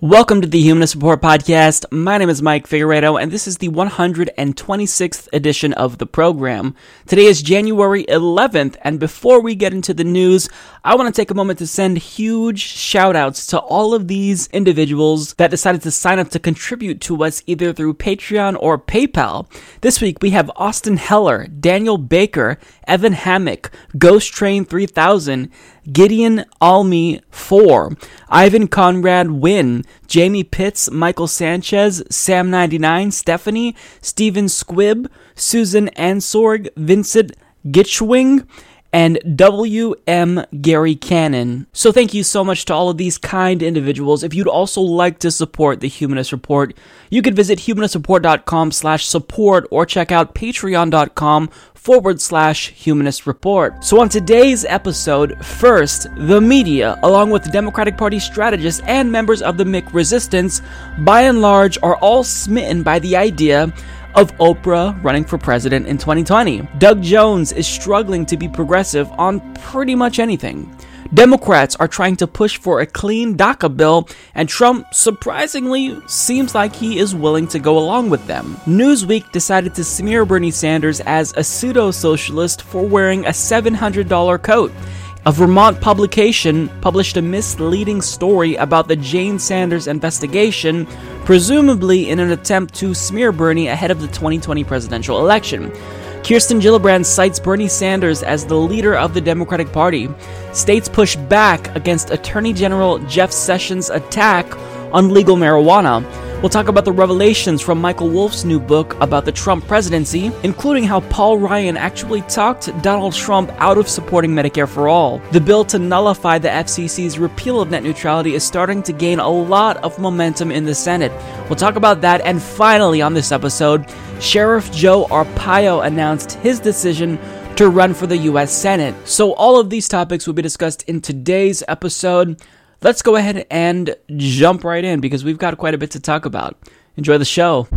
Welcome to the Humanist Report podcast. My name is Mike Figueredo, and this is the 126th edition of the program. Today is January 11th, and before we get into the news, I want to take a moment to send huge shout outs to all of these individuals that decided to sign up to contribute to us either through Patreon or PayPal. This week we have Austin Heller, Daniel Baker, Evan Hammock, Ghost Train 3000, Gideon Almy 4, Ivan Conrad Wynn, Jamie Pitts, Michael Sanchez, Sam99, Stephanie, Steven Squibb, Susan Ansorg, Vincent Gitchwing, and W.M. Gary Cannon. So thank you so much to all of these kind individuals. If you'd also like to support the Humanist Report, you could visit humanistreport.com slash support or check out patreon.com forward slash humanist report. So on today's episode, first, the media, along with Democratic Party strategists and members of the McResistance, by and large are all smitten by the idea of Oprah running for president in 2020. Doug Jones is struggling to be progressive on pretty much anything. Democrats are trying to push for a clean DACA bill, and Trump surprisingly seems like he is willing to go along with them. Newsweek decided to smear Bernie Sanders as a pseudo socialist for wearing a $700 coat. A Vermont publication published a misleading story about the Jane Sanders investigation, presumably in an attempt to smear Bernie ahead of the 2020 presidential election. Kirsten Gillibrand cites Bernie Sanders as the leader of the Democratic Party. States push back against Attorney General Jeff Sessions' attack on legal marijuana. We'll talk about the revelations from Michael Wolff's new book about the Trump presidency, including how Paul Ryan actually talked Donald Trump out of supporting Medicare for All. The bill to nullify the FCC's repeal of net neutrality is starting to gain a lot of momentum in the Senate. We'll talk about that, and finally, on this episode, Sheriff Joe Arpaio announced his decision to run for the U.S. Senate. So, all of these topics will be discussed in today's episode let's go ahead and jump right in because we've got quite a bit to talk about. Enjoy the show.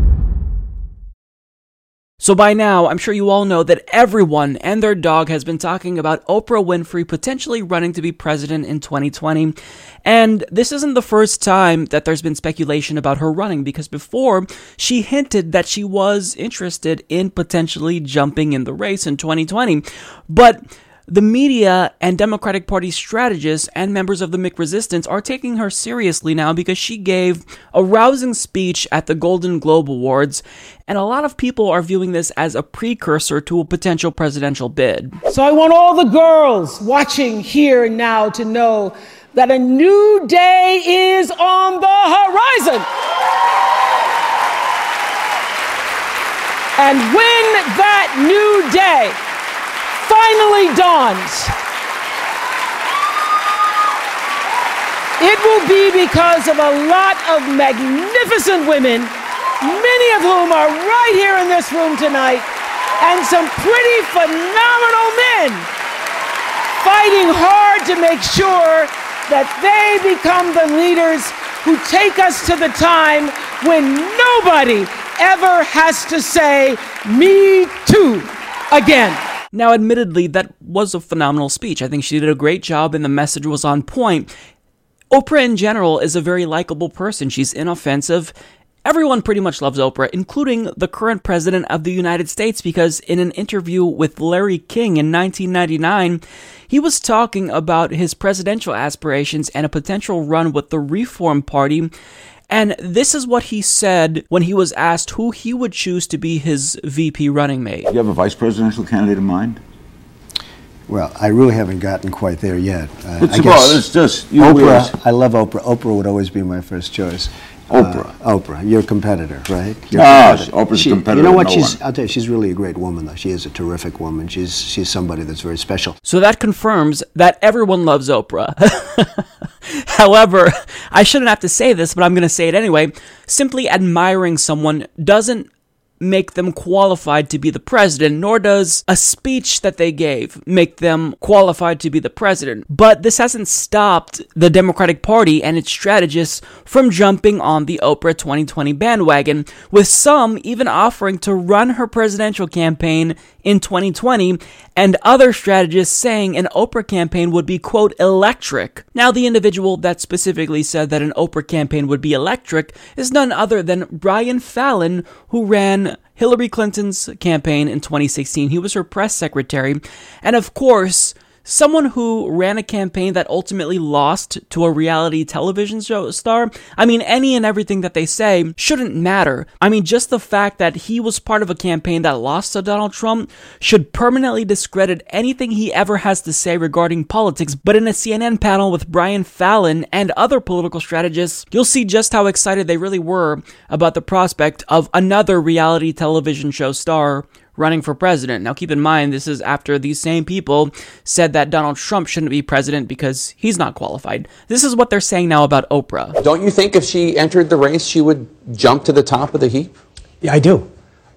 So, by now, I'm sure you all know that everyone and their dog has been talking about Oprah Winfrey potentially running to be president in 2020. And this isn't the first time that there's been speculation about her running, because before, she hinted that she was interested in potentially jumping in the race in 2020. But the media and Democratic Party strategists and members of the McResistance are taking her seriously now because she gave a rousing speech at the Golden Globe Awards, and a lot of people are viewing this as a precursor to a potential presidential bid. So I want all the girls watching here and now to know that a new day is on the horizon. And when that new day finally dawns, it will be because of a lot of magnificent women, many of whom are right here in this room tonight, and some pretty phenomenal men fighting hard to make sure that they become the leaders who take us to the time when nobody ever has to say, Me too, again. Now, admittedly, that was a phenomenal speech. I think she did a great job and the message was on point. Oprah in general is a very likable person. She's inoffensive. Everyone pretty much loves Oprah, including the current president of the United States, because in an interview with Larry King in 1999, he was talking about his presidential aspirations and a potential run with the Reform Party. And this is what he said when he was asked who he would choose to be his VP running mate. Do you have a vice presidential candidate in mind? Well, I really haven't gotten quite there yet. Uh, It's I about- guess it's just you Oprah. I love Oprah. Oprah would always be my first choice. Oprah. Uh, Oprah, your competitor, right? Your Ah, competitor. Oprah's a She- competitor You know what? no she's. one. I'll tell you, she's really a great woman. Though she is a terrific woman. She's she's somebody that's very special. So that confirms that everyone loves Oprah. However, I shouldn't have to say this, but I'm going to say it anyway. Simply admiring someone doesn't make them qualified to be the president, nor does a speech that they gave make them qualified to be the president. But this hasn't stopped the Democratic Party and its strategists from jumping on the Oprah 2020 bandwagon, with some even offering to run her presidential campaign in 2020, and other strategists saying an Oprah campaign would be, quote, electric. Now, the individual that specifically said that an Oprah campaign would be electric is none other than Brian Fallon, who ran Hillary Clinton's campaign in 2016. He was her press secretary. And of course, someone who ran a campaign that ultimately lost to a reality television show star, I mean, any and everything that they say shouldn't matter. I mean, just the fact that he was part of a campaign that lost to Donald Trump should permanently discredit anything he ever has to say regarding politics. But in a CNN panel with Brian Fallon and other political strategists, you'll see just how excited they really were about the prospect of another reality television show star running for president. Now, keep in mind, this is after these same people said that Donald Trump shouldn't be president because he's not qualified. This is what they're saying now about Oprah. Don't you think if she entered the race, she would jump to the top of the heap? Yeah, I do.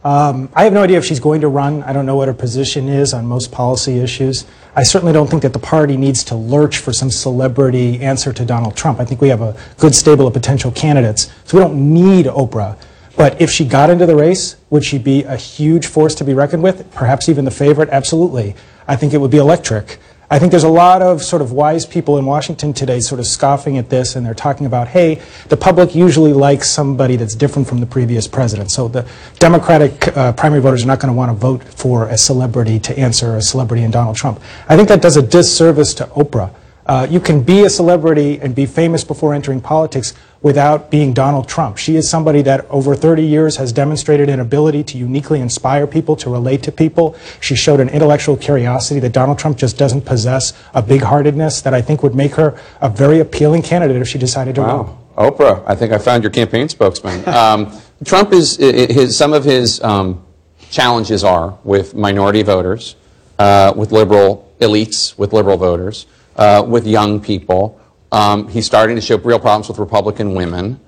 Um, I have no idea if she's going to run. I don't know what her position is on most policy issues. I certainly don't think that the party needs to lurch for some celebrity answer to Donald Trump. I think we have a good stable of potential candidates, so we don't need Oprah. But if she got into the race, would she be a huge force to be reckoned with? Perhaps even the favorite? Absolutely. I think it would be electric. I think there's a lot of sort of wise people in Washington today sort of scoffing at this, and they're talking about, hey, the public usually likes somebody that's different from the previous president. So the Democratic uh, primary voters are not going to want to vote for a celebrity to answer a celebrity in Donald Trump. I think that does a disservice to Oprah. Uh, you can be a celebrity and be famous before entering politics without being Donald Trump. She is somebody that over 30 years has demonstrated an ability to uniquely inspire people, to relate to people. She showed an intellectual curiosity that Donald Trump just doesn't possess, a big heartedness that I think would make her a very appealing candidate if she decided to wow. run. Oprah, I think I found your campaign spokesman. um, Trump is, his, some of his um, challenges are with minority voters, uh, with liberal elites, with liberal voters uh, with young people. Um, he's starting to show real problems with Republican women.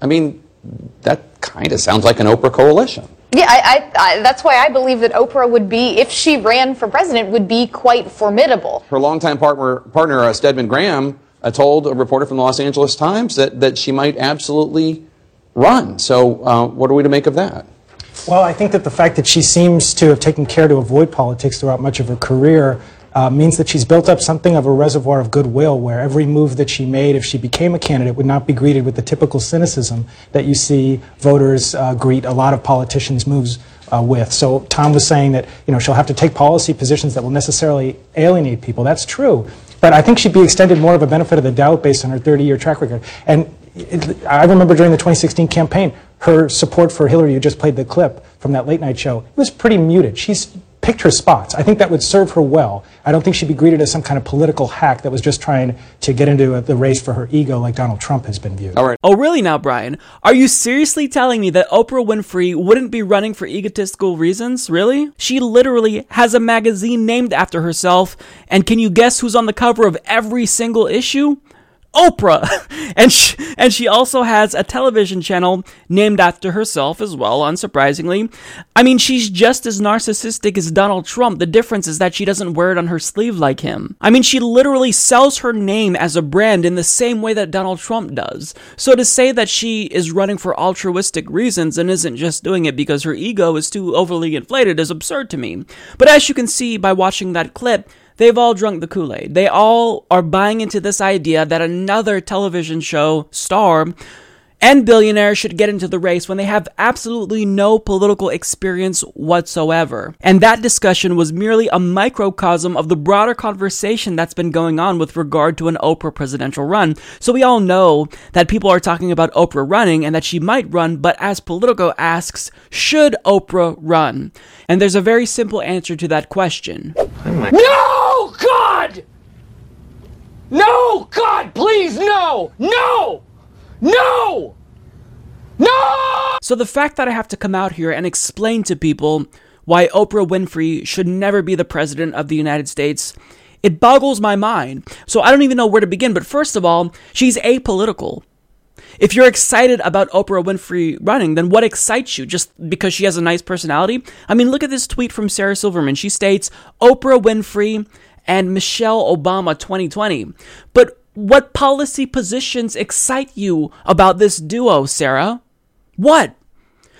I mean, that kind of sounds like an Oprah coalition. Yeah, I, I, I, that's why I believe that Oprah would be, if she ran for president, would be quite formidable. Her longtime partner, partner uh, Stedman Graham, uh, told a reporter from the Los Angeles Times that, that she might absolutely run. So, uh, what are we to make of that? Well, I think that the fact that she seems to have taken care to avoid politics throughout much of her career uh, means that she's built up something of a reservoir of goodwill where every move that she made, if she became a candidate, would not be greeted with the typical cynicism that you see voters uh, greet a lot of politicians' moves uh, with. So Tom was saying that you know she'll have to take policy positions that will necessarily alienate people. That's true, but I think she'd be extended more of a benefit of the doubt based on her 30-year track record. And it, I remember during the 2016 campaign, her support for Hillary. You just played the clip from that late night show. It was pretty muted. She's picked her spots. I think that would serve her well. I don't think she'd be greeted as some kind of political hack that was just trying to get into the race for her ego like Donald Trump has been viewed. All right. Oh, really now, Brian? Are you seriously telling me that Oprah Winfrey wouldn't be running for egotistical reasons? Really? She literally has a magazine named after herself, and can you guess who's on the cover of every single issue? Oprah. and she, and she also has a television channel named after herself as well, unsurprisingly. I mean, she's just as narcissistic as Donald Trump. The difference is that she doesn't wear it on her sleeve like him. I mean, she literally sells her name as a brand in the same way that Donald Trump does. So to say that she is running for altruistic reasons and isn't just doing it because her ego is too overly inflated is absurd to me. But as you can see by watching that clip, They've all drunk the Kool Aid. They all are buying into this idea that another television show star and billionaires should get into the race when they have absolutely no political experience whatsoever. And that discussion was merely a microcosm of the broader conversation that's been going on with regard to an Oprah presidential run. So we all know that people are talking about Oprah running and that she might run, but as Politico asks, should Oprah run? And there's a very simple answer to that question. Oh no, God! No, God, please, no! No! No! No! So the fact that I have to come out here and explain to people why Oprah Winfrey should never be the president of the United States, it boggles my mind. So I don't even know where to begin, but first of all, she's apolitical. If you're excited about Oprah Winfrey running, then what excites you? Just because she has a nice personality? I mean, look at this tweet from Sarah Silverman. She states Oprah Winfrey and Michelle Obama 2020. But what policy positions excite you about this duo, Sarah? What?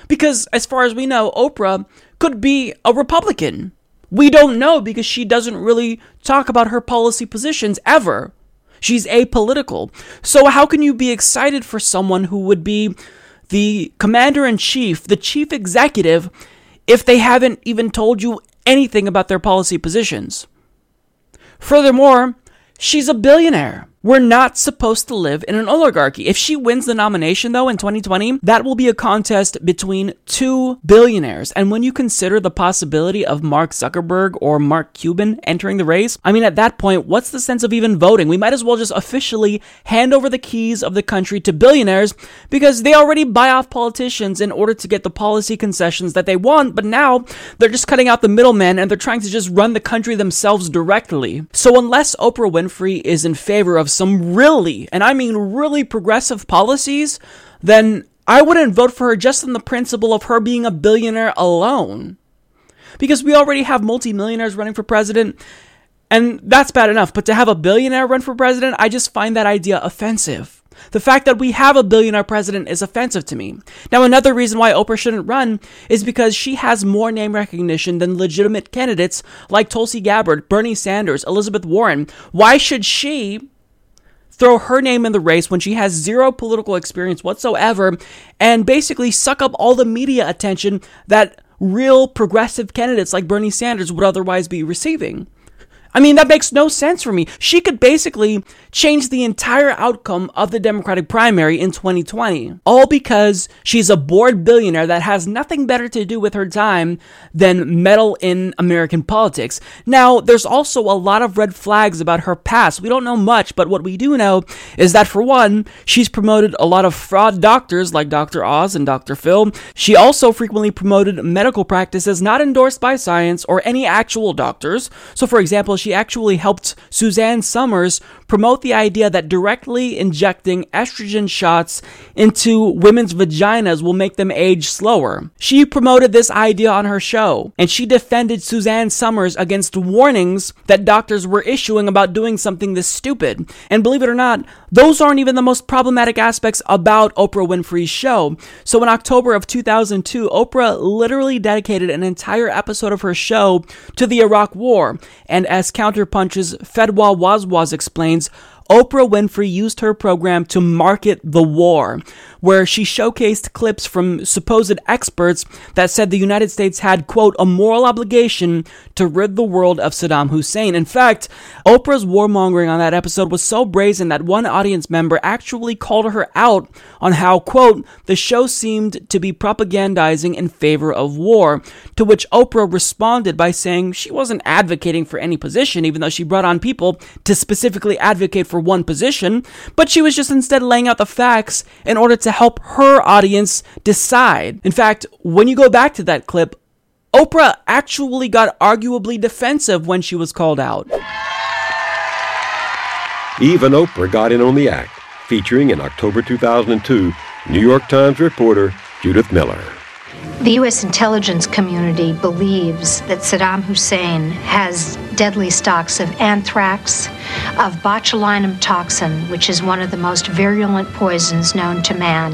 Because as far as we know, Oprah could be a Republican. We don't know because she doesn't really talk about her policy positions ever. She's apolitical. So, how can you be excited for someone who would be the commander in chief, the chief executive, if they haven't even told you anything about their policy positions? Furthermore, she's a billionaire. We're not supposed to live in an oligarchy. If she wins the nomination, though, in 2020, that will be a contest between two billionaires. And when you consider the possibility of Mark Zuckerberg or Mark Cuban entering the race, I mean, at that point, what's the sense of even voting? We might as well just officially hand over the keys of the country to billionaires because they already buy off politicians in order to get the policy concessions that they want, but now they're just cutting out the middlemen and they're trying to just run the country themselves directly. So unless Oprah Winfrey is in favor of some really, and I mean really progressive policies, then I wouldn't vote for her just on the principle of her being a billionaire alone. Because we already have multimillionaires running for president, and that's bad enough. But to have a billionaire run for president, I just find that idea offensive. The fact that we have a billionaire president is offensive to me. Now, another reason why Oprah shouldn't run is because she has more name recognition than legitimate candidates like Tulsi Gabbard, Bernie Sanders, Elizabeth Warren. Why should she throw her name in the race when she has zero political experience whatsoever and basically suck up all the media attention that real progressive candidates like Bernie Sanders would otherwise be receiving. I mean, that makes no sense for me. She could basically change the entire outcome of the Democratic primary in 2020, all because she's a bored billionaire that has nothing better to do with her time than meddle in American politics. Now, there's also a lot of red flags about her past. We don't know much, but what we do know is that, for one, she's promoted a lot of fraud doctors like Dr. Oz and Dr. Phil. She also frequently promoted medical practices not endorsed by science or any actual doctors. So, for example, she actually helped Suzanne Somers promote the idea that directly injecting estrogen shots into women's vaginas will make them age slower. She promoted this idea on her show, and she defended Suzanne Somers against warnings that doctors were issuing about doing something this stupid. And believe it or not, those aren't even the most problematic aspects about Oprah Winfrey's show. So in October of 2002, Oprah literally dedicated an entire episode of her show to the Iraq War, and as Counterpunch's Fedwa Wazwaz explains, Oprah Winfrey used her program to market the war, where she showcased clips from supposed experts that said the United States had, quote, a moral obligation to rid the world of Saddam Hussein. In fact, Oprah's warmongering on that episode was so brazen that one audience member actually called her out on how, quote, the show seemed to be propagandizing in favor of war, to which Oprah responded by saying she wasn't advocating for any position, even though she brought on people to specifically advocate for one position, but she was just instead laying out the facts in order to help her audience decide. In fact, when you go back to that clip, Oprah actually got arguably defensive when she was called out. Even Oprah got in on the act, featuring in October 2002 New York Times reporter Judith Miller. The U.S. intelligence community believes that Saddam Hussein has deadly stocks of anthrax, of botulinum toxin, which is one of the most virulent poisons known to man.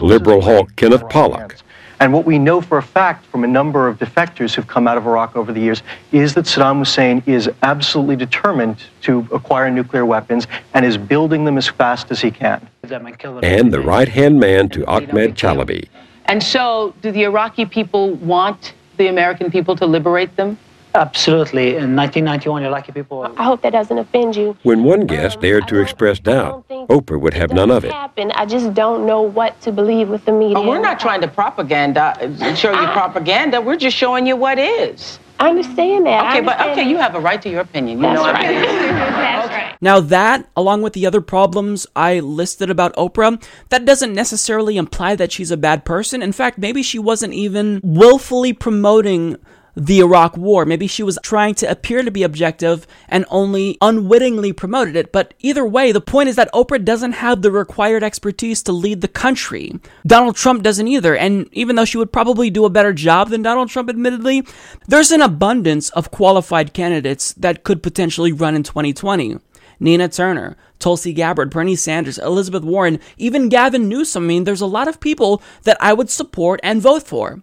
Liberal hawk Kenneth Pollack. And what we know for a fact from a number of defectors who've come out of Iraq over the years is that Saddam Hussein is absolutely determined to acquire nuclear weapons and is building them as fast as he can. And the right hand man to Ahmed Chalabi. And so, do the Iraqi people want the American people to liberate them? Absolutely. In 1991, Iraqi people. I hope that doesn't offend you. When one guest dared to express doubt, Oprah would have none of it. Happen. I just don't know what to believe with the media. Oh, we're not trying to propaganda, show you propaganda. We're just showing you what is. I understand that. Okay, understand but okay, you have a right to your opinion. You That's know right. it. That's right. Now, that, along with the other problems I listed about Oprah, that doesn't necessarily imply that she's a bad person. In fact, maybe she wasn't even willfully promoting the Iraq War. Maybe she was trying to appear to be objective and only unwittingly promoted it. But either way, the point is that Oprah doesn't have the required expertise to lead the country. Donald Trump doesn't either. And even though she would probably do a better job than Donald Trump, admittedly, there's an abundance of qualified candidates that could potentially run in 2020. Nina Turner, Tulsi Gabbard, Bernie Sanders, Elizabeth Warren, even Gavin Newsom. I mean, there's a lot of people that I would support and vote for.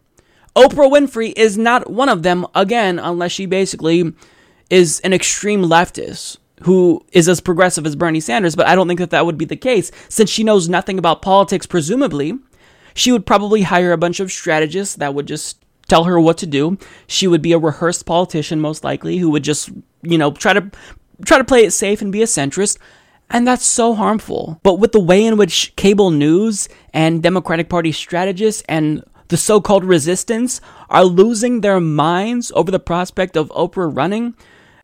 Oprah Winfrey is not one of them, again, unless she basically is an extreme leftist who is as progressive as Bernie Sanders, but I don't think that that would be the case. Since she knows nothing about politics, presumably, she would probably hire a bunch of strategists that would just tell her what to do. She would be a rehearsed politician, most likely, who would just, you know, try to try to play it safe and be a centrist. And that's so harmful. But with the way in which cable news and Democratic Party strategists and the so called resistance are losing their minds over the prospect of Oprah running,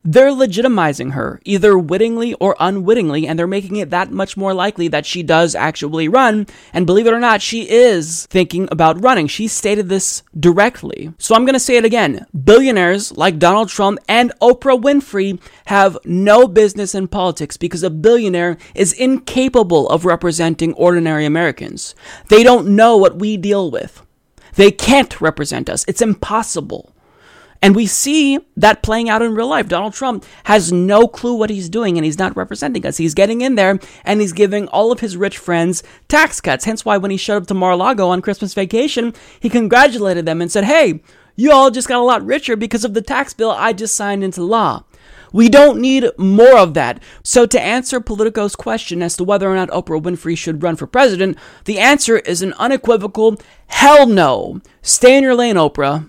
they're legitimizing her, either wittingly or unwittingly, and they're making it that much more likely that she does actually run. And believe it or not, she is thinking about running. She stated this directly. So I'm going to say it again. Billionaires like Donald Trump and Oprah Winfrey have no business in politics because a billionaire is incapable of representing ordinary Americans. They don't know what we deal with. They can't represent us. It's impossible. And we see that playing out in real life. Donald Trump has no clue what he's doing and he's not representing us. He's getting in there and he's giving all of his rich friends tax cuts. Hence why when he showed up to Mar-a-Lago on Christmas vacation, he congratulated them and said, Hey, you all just got a lot richer because of the tax bill I just signed into law. We don't need more of that. So, to answer Politico's question as to whether or not Oprah Winfrey should run for president, the answer is an unequivocal hell no. Stay in your lane, Oprah.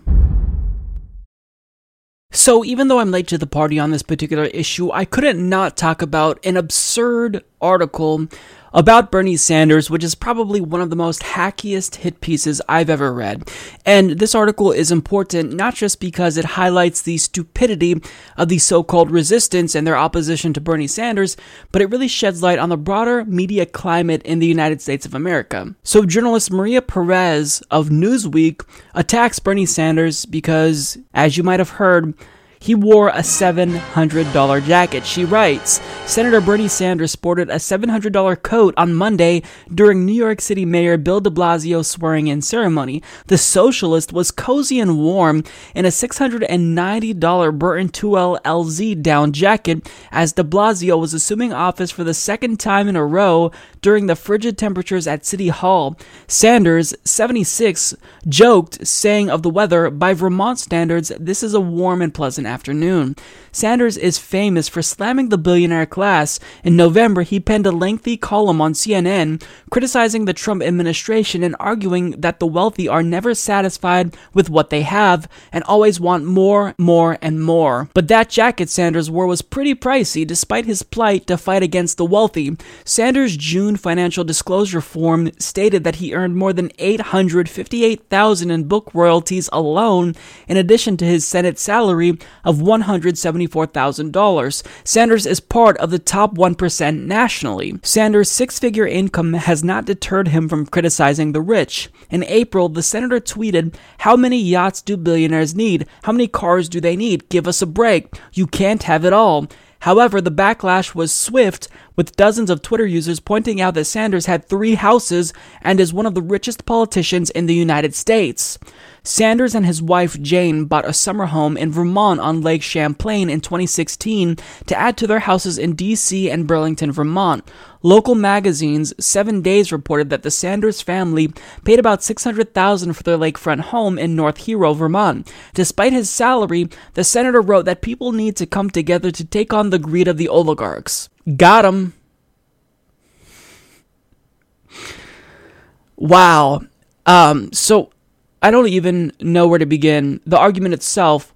So, even though I'm late to the party on this particular issue, I couldn't not talk about an absurd article about Bernie Sanders, which is probably one of the most hackiest hit pieces I've ever read. And this article is important not just because it highlights the stupidity of the so called resistance and their opposition to Bernie Sanders, but it really sheds light on the broader media climate in the United States of America. So, journalist Maria Perez of Newsweek attacks Bernie Sanders because, as you might have heard, he wore a $700 jacket. She writes Senator Bernie Sanders sported a $700 coat on Monday during New York City Mayor Bill de Blasio's swearing in ceremony. The socialist was cozy and warm in a $690 Burton 2L LZ down jacket as de Blasio was assuming office for the second time in a row during the frigid temperatures at City Hall. Sanders, 76, joked, saying of the weather, by Vermont standards, this is a warm and pleasant afternoon. Sanders is famous for slamming the billionaire class. In November, he penned a lengthy column on CNN criticizing the Trump administration and arguing that the wealthy are never satisfied with what they have and always want more, more, and more. But that jacket Sanders wore was pretty pricey despite his plight to fight against the wealthy. Sanders' June financial disclosure form stated that he earned more than 858,000 in book royalties alone in addition to his Senate salary of $174,000. Sanders is part of the top 1% nationally. Sanders' six figure income has not deterred him from criticizing the rich. In April, the senator tweeted, How many yachts do billionaires need? How many cars do they need? Give us a break. You can't have it all. However, the backlash was swift, with dozens of Twitter users pointing out that Sanders had three houses and is one of the richest politicians in the United States. Sanders and his wife Jane bought a summer home in Vermont on Lake Champlain in 2016 to add to their houses in DC and Burlington, Vermont. Local magazines 7 Days reported that the Sanders family paid about 600,000 for their lakefront home in North Hero, Vermont. Despite his salary, the senator wrote that people need to come together to take on the greed of the oligarchs. Got him. Wow. Um, so I don't even know where to begin. The argument itself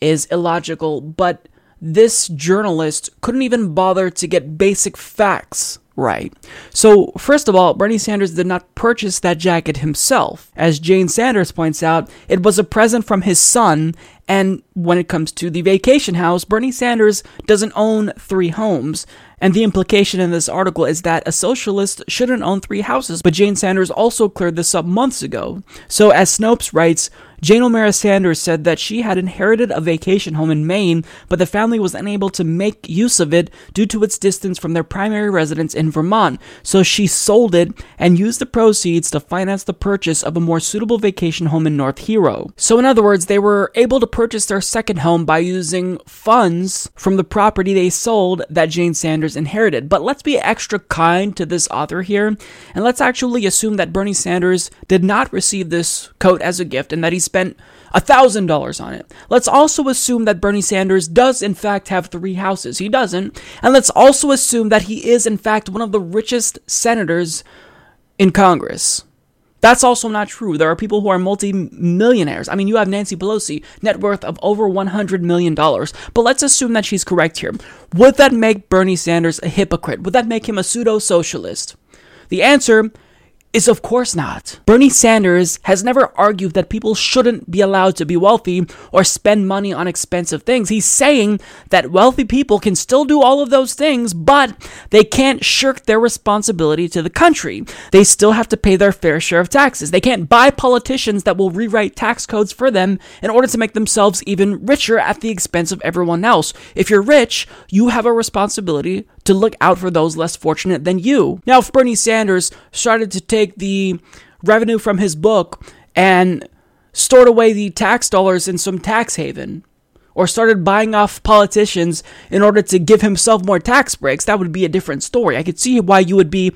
is illogical, but this journalist couldn't even bother to get basic facts right. So, first of all, Bernie Sanders did not purchase that jacket himself. As Jane Sanders points out, it was a present from his son, and when it comes to the vacation house, Bernie Sanders doesn't own three homes. And the implication in this article is that a socialist shouldn't own three houses, but Jane Sanders also cleared this up months ago. So, as Snopes writes, Jane O'Mara Sanders said that she had inherited a vacation home in Maine, but the family was unable to make use of it due to its distance from their primary residence in Vermont. So she sold it and used the proceeds to finance the purchase of a more suitable vacation home in North Hero. So, in other words, they were able to purchase their second home by using funds from the property they sold that Jane Sanders inherited. But let's be extra kind to this author here, and let's actually assume that Bernie Sanders did not receive this coat as a gift and that he spent $1,000 on it. Let's also assume that Bernie Sanders does, in fact, have three houses. He doesn't. And let's also assume that he is, in fact, one of the richest senators in Congress. That's also not true. There are people who are multi-millionaires. I mean, you have Nancy Pelosi, net worth of over $100 million. But let's assume that she's correct here. Would that make Bernie Sanders a hypocrite? Would that make him a pseudo-socialist? The answer is of course not. Bernie Sanders has never argued that people shouldn't be allowed to be wealthy or spend money on expensive things. He's saying that wealthy people can still do all of those things, but they can't shirk their responsibility to the country. They still have to pay their fair share of taxes. They can't buy politicians that will rewrite tax codes for them in order to make themselves even richer at the expense of everyone else. If you're rich, you have a responsibility to look out for those less fortunate than you. Now, if Bernie Sanders started to take the revenue from his book and stored away the tax dollars in some tax haven, or started buying off politicians in order to give himself more tax breaks, that would be a different story. I could see why you would be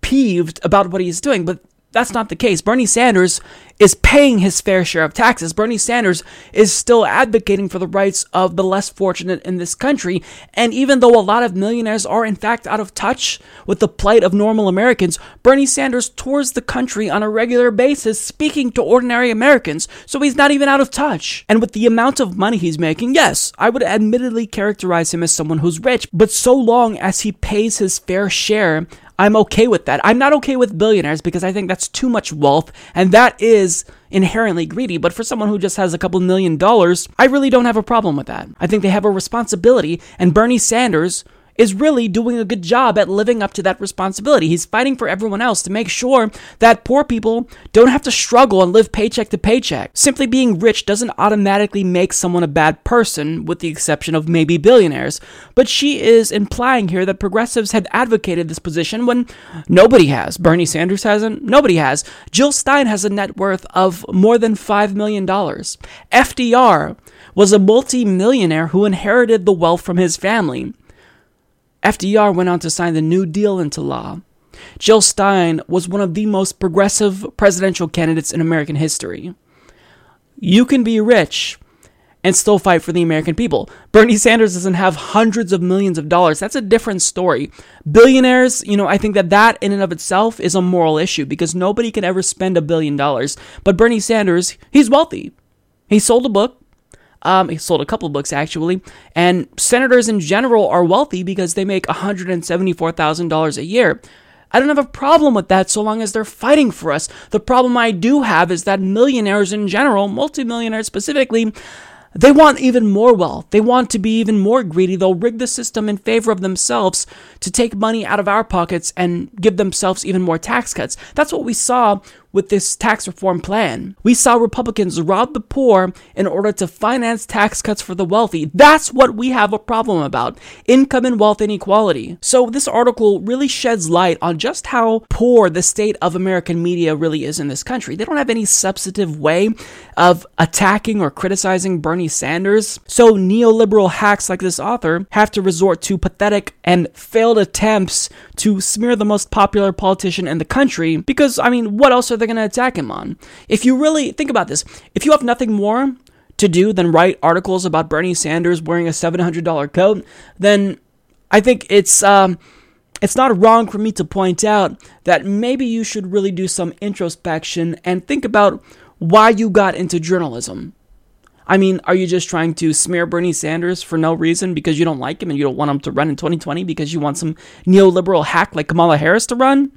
peeved about what he's doing, but that's not the case. Bernie Sanders is paying his fair share of taxes. Bernie Sanders is still advocating for the rights of the less fortunate in this country. And even though a lot of millionaires are in fact out of touch with the plight of normal Americans, Bernie Sanders tours the country on a regular basis speaking to ordinary Americans. So he's not even out of touch. And with the amount of money he's making, yes, I would admittedly characterize him as someone who's rich, but so long as he pays his fair share I'm okay with that. I'm not okay with billionaires because I think that's too much wealth and that is inherently greedy. But for someone who just has a couple million dollars, I really don't have a problem with that. I think they have a responsibility and Bernie Sanders is really doing a good job at living up to that responsibility. He's fighting for everyone else to make sure that poor people don't have to struggle and live paycheck to paycheck. Simply being rich doesn't automatically make someone a bad person, with the exception of maybe billionaires. But she is implying here that progressives had advocated this position when nobody has. Bernie Sanders hasn't, nobody has. Jill Stein has a net worth of more than $5 million. FDR was a multi-millionaire who inherited the wealth from his family. FDR went on to sign the New Deal into law. Jill Stein was one of the most progressive presidential candidates in American history. You can be rich and still fight for the American people. Bernie Sanders doesn't have hundreds of millions of dollars. That's a different story. Billionaires, you know, I think that that in and of itself is a moral issue because nobody can ever spend a billion dollars. But Bernie Sanders, he's wealthy. He sold a book. Um, he sold a couple books actually, and senators in general are wealthy because they make $174,000 a year. I don't have a problem with that so long as they're fighting for us. The problem I do have is that millionaires in general, multimillionaires specifically, they want even more wealth. They want to be even more greedy. They'll rig the system in favor of themselves to take money out of our pockets and give themselves even more tax cuts. That's what we saw with this tax reform plan. We saw Republicans rob the poor in order to finance tax cuts for the wealthy. That's what we have a problem about income and wealth inequality. So, this article really sheds light on just how poor the state of American media really is in this country. They don't have any substantive way of attacking or criticizing Bernie Sanders. So, neoliberal hacks like this author have to resort to pathetic and failed attempts to smear the most popular politician in the country because, I mean, what else are they going to attack him on? If you really think about this, if you have nothing more to do than write articles about Bernie Sanders wearing a $700 coat, then I think it's um, it's not wrong for me to point out that maybe you should really do some introspection and think about why you got into journalism. I mean, are you just trying to smear Bernie Sanders for no reason because you don't like him and you don't want him to run in 2020 because you want some neoliberal hack like Kamala Harris to run?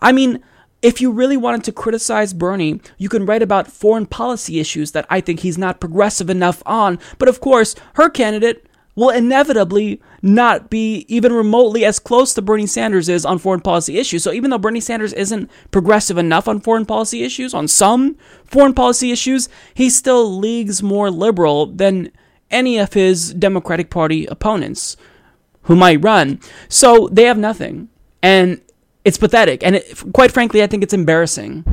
I mean, if you really wanted to criticize Bernie, you can write about foreign policy issues that I think he's not progressive enough on. But of course, her candidate, will inevitably not be even remotely as close to Bernie Sanders is on foreign policy issues. So even though Bernie Sanders isn't progressive enough on foreign policy issues, on some foreign policy issues, he still leagues more liberal than any of his Democratic Party opponents who might run. So they have nothing. And it's pathetic. And it, quite frankly, I think it's embarrassing.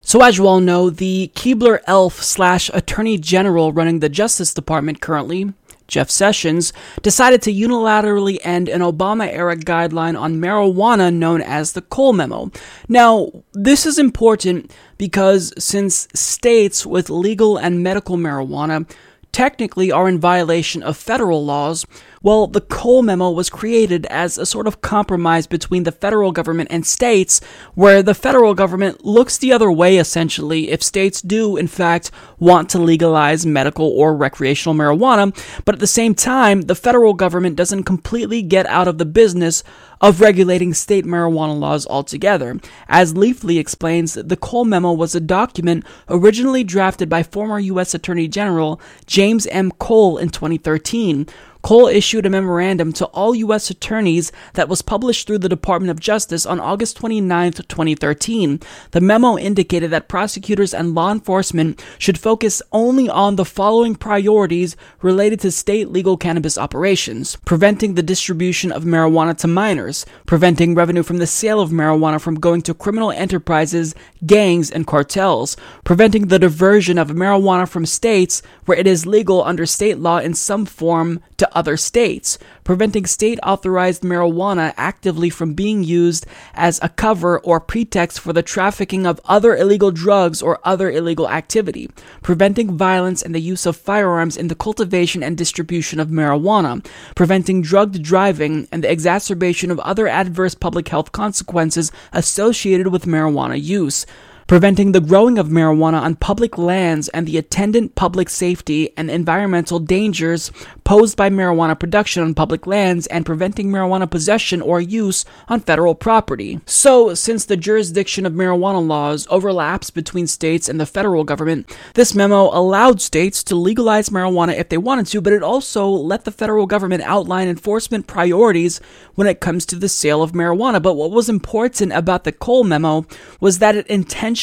So, as you all know, the Keebler elf slash attorney general running the Justice Department currently, Jeff Sessions, decided to unilaterally end an Obama era guideline on marijuana known as the Cole Memo. Now, this is important because since states with legal and medical marijuana technically are in violation of federal laws, well, the Cole Memo was created as a sort of compromise between the federal government and states, where the federal government looks the other way essentially if states do, in fact, want to legalize medical or recreational marijuana, but at the same time, the federal government doesn't completely get out of the business of regulating state marijuana laws altogether. As Leafly explains, the Cole Memo was a document originally drafted by former U.S. Attorney General James M. Cole in 2013. Cole issued a memorandum to all U.S. attorneys that was published through the Department of Justice on August 29, 2013. The memo indicated that prosecutors and law enforcement should focus only on the following priorities related to state legal cannabis operations preventing the distribution of marijuana to minors, preventing revenue from the sale of marijuana from going to criminal enterprises, gangs, and cartels, preventing the diversion of marijuana from states where it is legal under state law in some form to other states, preventing state authorized marijuana actively from being used as a cover or pretext for the trafficking of other illegal drugs or other illegal activity, preventing violence and the use of firearms in the cultivation and distribution of marijuana, preventing drugged driving and the exacerbation of other adverse public health consequences associated with marijuana use preventing the growing of marijuana on public lands and the attendant public safety and environmental dangers posed by marijuana production on public lands and preventing marijuana possession or use on federal property. So, since the jurisdiction of marijuana laws overlaps between states and the federal government, this memo allowed states to legalize marijuana if they wanted to, but it also let the federal government outline enforcement priorities when it comes to the sale of marijuana. But what was important about the Cole memo was that it intentionally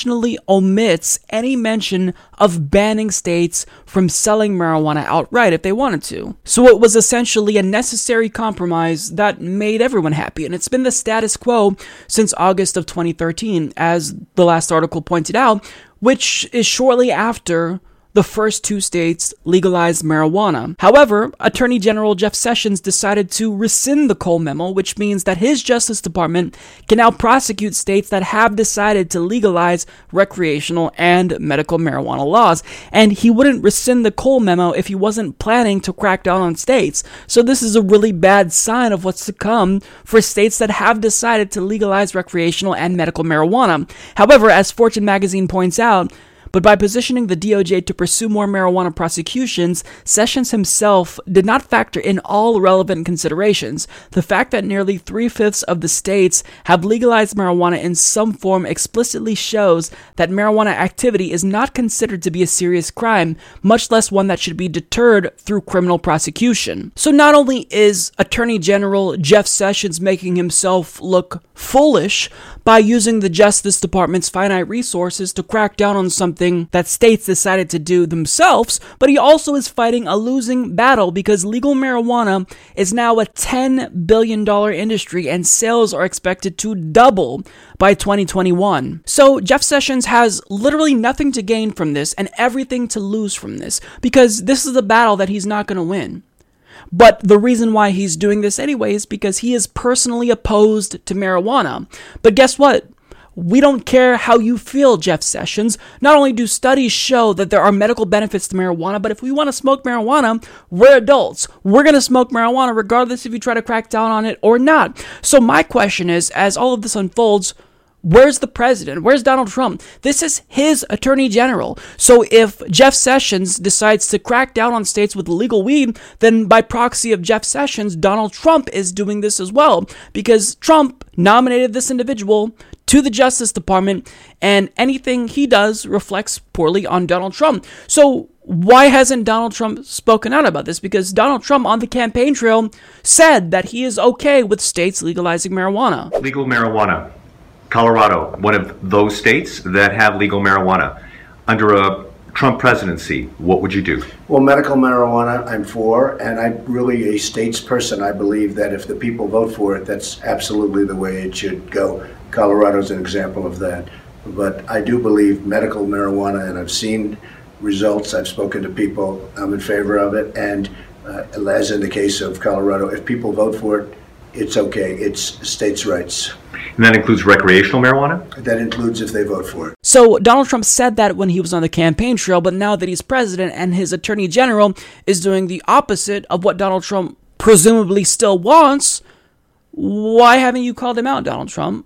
omits any mention of banning states from selling marijuana outright if they wanted to. So it was essentially a necessary compromise that made everyone happy, and it's been the status quo since August of 2013, as the last article pointed out, which is shortly after the first two states legalized marijuana. However, Attorney General Jeff Sessions decided to rescind the Cole memo, which means that his Justice Department can now prosecute states that have decided to legalize recreational and medical marijuana laws. And he wouldn't rescind the Cole memo if he wasn't planning to crack down on states. So this is a really bad sign of what's to come for states that have decided to legalize recreational and medical marijuana. However, as Fortune magazine points out, but by positioning the DOJ to pursue more marijuana prosecutions, Sessions himself did not factor in all relevant considerations. The fact that nearly three fifths of the states have legalized marijuana in some form explicitly shows that marijuana activity is not considered to be a serious crime, much less one that should be deterred through criminal prosecution. So not only is Attorney General Jeff Sessions making himself look foolish by using the Justice Department's finite resources to crack down on something that states decided to do themselves, but he also is fighting a losing battle because legal marijuana is now a $10 billion industry and sales are expected to double by 2021. So Jeff Sessions has literally nothing to gain from this and everything to lose from this because this is a battle that he's not going to win. But the reason why he's doing this anyway is because he is personally opposed to marijuana. But guess what? We don't care how you feel, Jeff Sessions. Not only do studies show that there are medical benefits to marijuana, but if we want to smoke marijuana, we're adults. We're going to smoke marijuana regardless if you try to crack down on it or not. So, my question is as all of this unfolds, Where's the president? Where's Donald Trump? This is his attorney general. So if Jeff Sessions decides to crack down on states with illegal weed, then by proxy of Jeff Sessions, Donald Trump is doing this as well because Trump nominated this individual to the Justice Department, and anything he does reflects poorly on Donald Trump. So, why hasn't Donald Trump spoken out about this? Because Donald Trump on the campaign trail said that he is okay with states legalizing marijuana. Legal marijuana. Colorado, one of those states that have legal marijuana. Under a Trump presidency, what would you do? Well, medical marijuana, I'm for, and I'm really a states person. I believe that if the people vote for it, that's absolutely the way it should go. Colorado's an example of that. But I do believe medical marijuana, and I've seen results. I've spoken to people. I'm in favor of it. And uh, as in the case of Colorado, if people vote for it, it's okay. It's states' rights. And that includes recreational marijuana? That includes if they vote for it. So Donald Trump said that when he was on the campaign trail, but now that he's president and his attorney general is doing the opposite of what Donald Trump presumably still wants, why haven't you called him out, Donald Trump?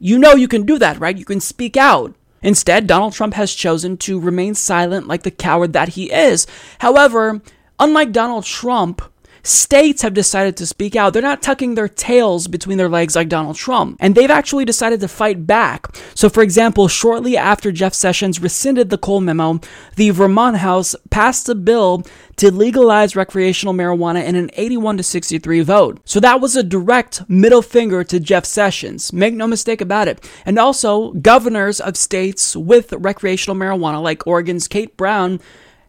You know you can do that, right? You can speak out. Instead, Donald Trump has chosen to remain silent like the coward that he is. However, unlike Donald Trump, states have decided to speak out. They're not tucking their tails between their legs like Donald Trump. And they've actually decided to fight back. So, for example, shortly after Jeff Sessions rescinded the Cole memo, the Vermont House passed a bill to legalize recreational marijuana in an 81 to 63 vote. So that was a direct middle finger to Jeff Sessions. Make no mistake about it. And also, governors of states with recreational marijuana, like Oregon's Kate Brown,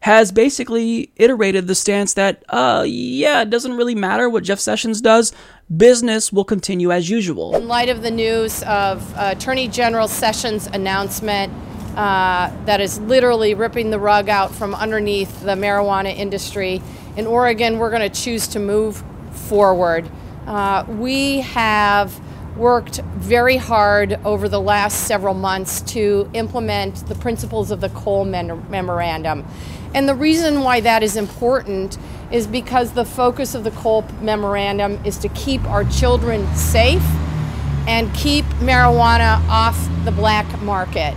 has basically iterated the stance that, uh, yeah, it doesn't really matter what Jeff Sessions does. Business will continue as usual. In light of the news of uh, Attorney General Sessions' announcement uh, that is literally ripping the rug out from underneath the marijuana industry, in Oregon, we're going to choose to move forward. Uh, we have worked very hard over the last several months to implement the principles of the Cole Memorandum. And the reason why that is important is because the focus of the Cole Memorandum is to keep our children safe and keep marijuana off the black market.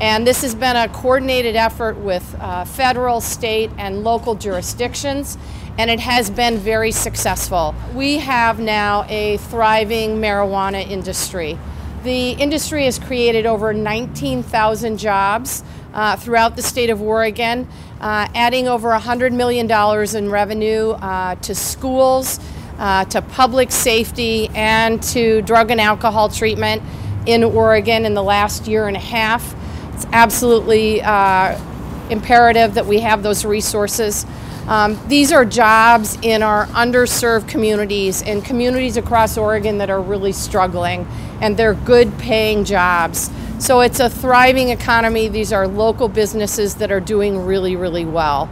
And this has been a coordinated effort with uh, federal, state, and local jurisdictions, and it has been very successful. We have now a thriving marijuana industry. The industry has created over 19,000 jobs uh, throughout the state of Oregon, uh, adding over $100 million in revenue uh, to schools, uh, to public safety, and to drug and alcohol treatment in Oregon in the last year and a half. It's absolutely uh, imperative that we have those resources. Um, these are jobs in our underserved communities and communities across Oregon that are really struggling, and they're good paying jobs. So it's a thriving economy. These are local businesses that are doing really, really well.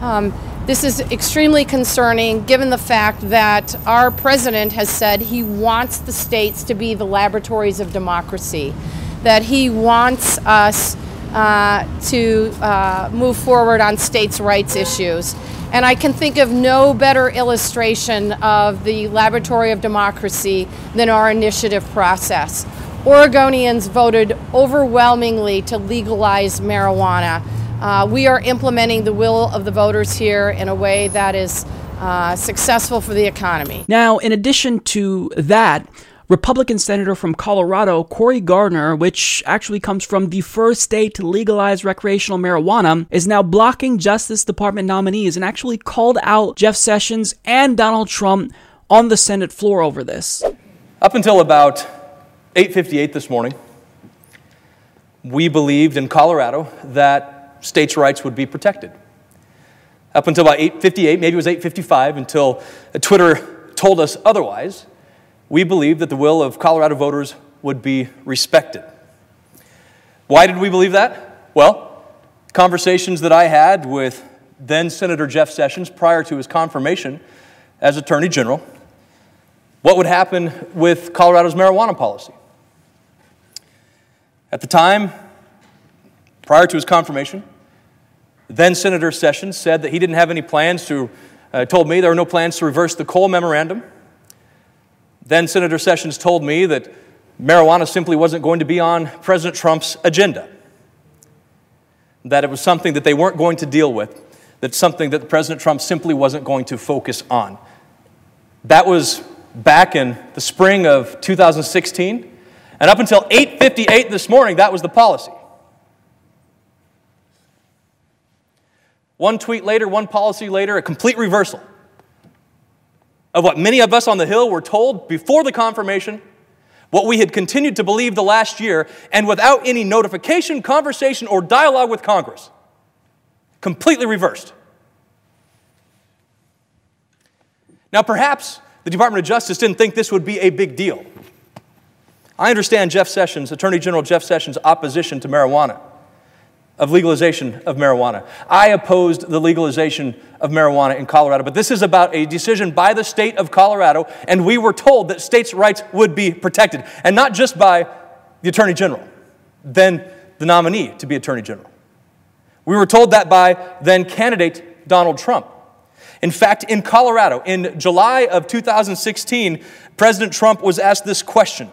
Um, this is extremely concerning given the fact that our president has said he wants the states to be the laboratories of democracy, that he wants us uh, to uh, move forward on states' rights issues. And I can think of no better illustration of the laboratory of democracy than our initiative process. Oregonians voted overwhelmingly to legalize marijuana. Uh, we are implementing the will of the voters here in a way that is uh, successful for the economy. Now, in addition to that, Republican Senator from Colorado, Cory Gardner, which actually comes from the first state to legalize recreational marijuana, is now blocking Justice Department nominees and actually called out Jeff Sessions and Donald Trump on the Senate floor over this. Up until about 8:58 this morning, we believed in Colorado that states' rights would be protected. Up until about 8:58, maybe it was 8:55 until Twitter told us otherwise, we believed that the will of Colorado voters would be respected. Why did we believe that? Well, conversations that I had with then Senator Jeff Sessions prior to his confirmation as Attorney General, what would happen with Colorado's marijuana policy? At the time, prior to his confirmation, then Senator Sessions said that he didn't have any plans to, uh, told me there were no plans to reverse the Cole Memorandum. Then Senator Sessions told me that marijuana simply wasn't going to be on President Trump's agenda, that it was something that they weren't going to deal with, that something that President Trump simply wasn't going to focus on. That was back in the spring of 2016. And up until 8:58 this morning, that was the policy. One tweet later, one policy later, a complete reversal of what many of us on the Hill were told before the confirmation, what we had continued to believe the last year, and without any notification, conversation, or dialogue with Congress. Completely reversed. Now, perhaps the Department of Justice didn't think this would be a big deal. I understand Jeff Sessions, Attorney General Jeff Sessions' opposition to marijuana of legalization of marijuana. I opposed the legalization of marijuana in Colorado, but this is about a decision by the state of Colorado, and we were told that states' rights would be protected, and not just by the Attorney General, then the nominee to be Attorney General. We were told that by then candidate Donald Trump. In fact, in Colorado, in July of 2016, President Trump was asked this question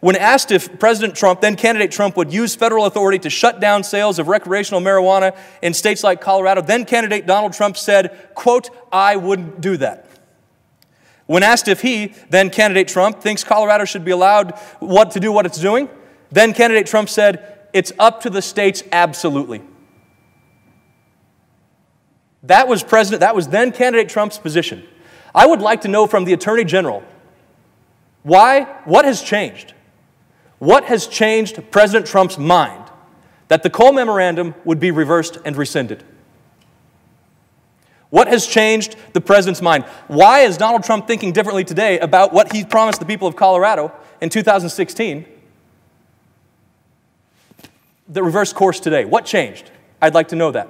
when asked if President Trump, then candidate Trump, would use federal authority to shut down sales of recreational marijuana in states like Colorado, then candidate Donald Trump said, quote, I wouldn't do that. When asked if he, then candidate Trump, thinks Colorado should be allowed what to do what it's doing, then candidate Trump said, it's up to the states absolutely. That was President, that was then candidate Trump's position. I would like to know from the Attorney General why, what has changed? What has changed President Trump's mind that the Cole Memorandum would be reversed and rescinded? What has changed the president's mind? Why is Donald Trump thinking differently today about what he promised the people of Colorado in 2016? The reverse course today. What changed? I'd like to know that.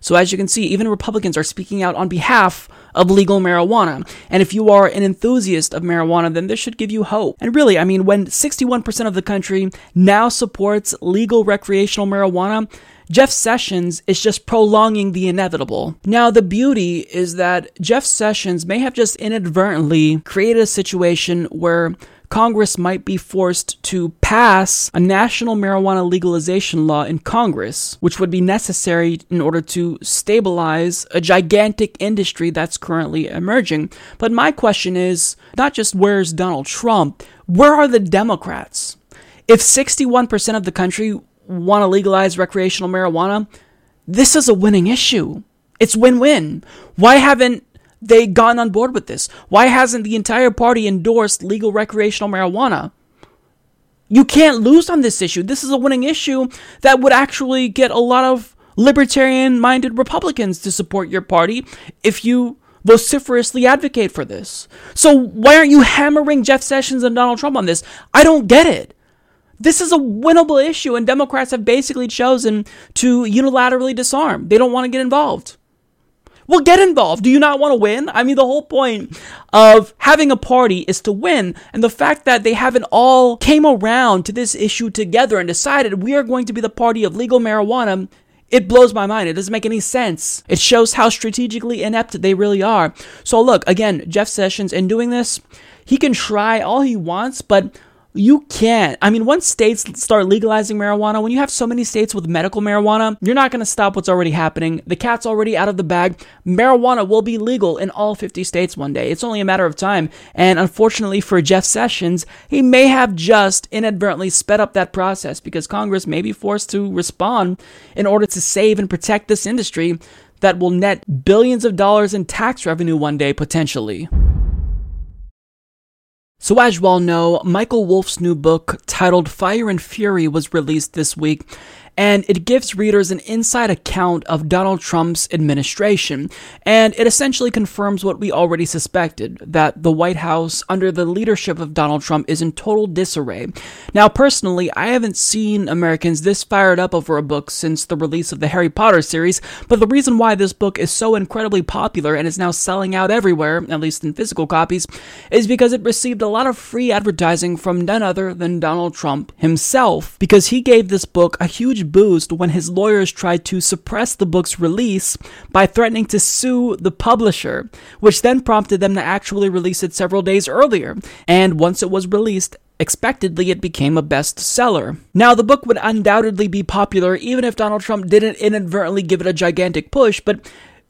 So, as you can see, even Republicans are speaking out on behalf of legal marijuana. And if you are an enthusiast of marijuana, then this should give you hope. And really, I mean, when 61% of the country now supports legal recreational marijuana, Jeff Sessions is just prolonging the inevitable. Now, the beauty is that Jeff Sessions may have just inadvertently created a situation where Congress might be forced to pass a national marijuana legalization law in Congress, which would be necessary in order to stabilize a gigantic industry that's currently emerging. But my question is not just where's Donald Trump, where are the Democrats? If 61% of the country want to legalize recreational marijuana, this is a winning issue. It's win win. Why haven't they gotten on board with this? Why hasn't the entire party endorsed legal recreational marijuana? You can't lose on this issue. This is a winning issue that would actually get a lot of libertarian minded Republicans to support your party if you vociferously advocate for this. So why aren't you hammering Jeff Sessions and Donald Trump on this? I don't get it. This is a winnable issue, and Democrats have basically chosen to unilaterally disarm. They don't want to get involved. Well, get involved. Do you not want to win? I mean, the whole point of having a party is to win. And the fact that they haven't all came around to this issue together and decided we are going to be the party of legal marijuana it blows my mind. It doesn't make any sense. It shows how strategically inept they really are. So, look, again, Jeff Sessions, in doing this, he can try all he wants, but you can't. I mean, once states start legalizing marijuana, when you have so many states with medical marijuana, you're not going to stop what's already happening. The cat's already out of the bag. Marijuana will be legal in all 50 states one day. It's only a matter of time. And unfortunately for Jeff Sessions, he may have just inadvertently sped up that process because Congress may be forced to respond in order to save and protect this industry that will net billions of dollars in tax revenue one day potentially. So, as you all know, Michael Wolff's new book titled Fire and Fury was released this week, and it gives readers an inside account of Donald Trump's administration. And it essentially confirms what we already suspected that the White House, under the leadership of Donald Trump, is in total disarray. Now, personally, I haven't seen Americans this fired up over a book since the release of the Harry Potter series, but the reason why this book is so incredibly popular and is now selling out everywhere, at least in physical copies, is because it received a lot of free advertising from none other than Donald Trump himself, because he gave this book a huge boost when his lawyers tried to suppress the book's release by threatening to sue the publisher, which then prompted them to actually release it several days earlier. And once it was released, expectedly it became a bestseller. Now, the book would undoubtedly be popular even if Donald Trump didn't inadvertently give it a gigantic push, but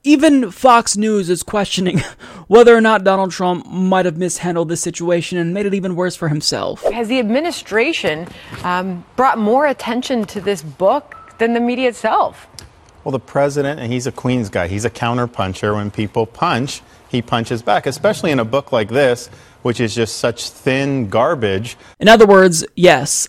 Even Fox News is questioning whether or not Donald Trump might have mishandled this situation and made it even worse for himself. Has the administration um, brought more attention to this book than the media itself? Well, the president, and he's a Queens guy, he's a counterpuncher. When people punch, he punches back, especially in a book like this, which is just such thin garbage. In other words, yes.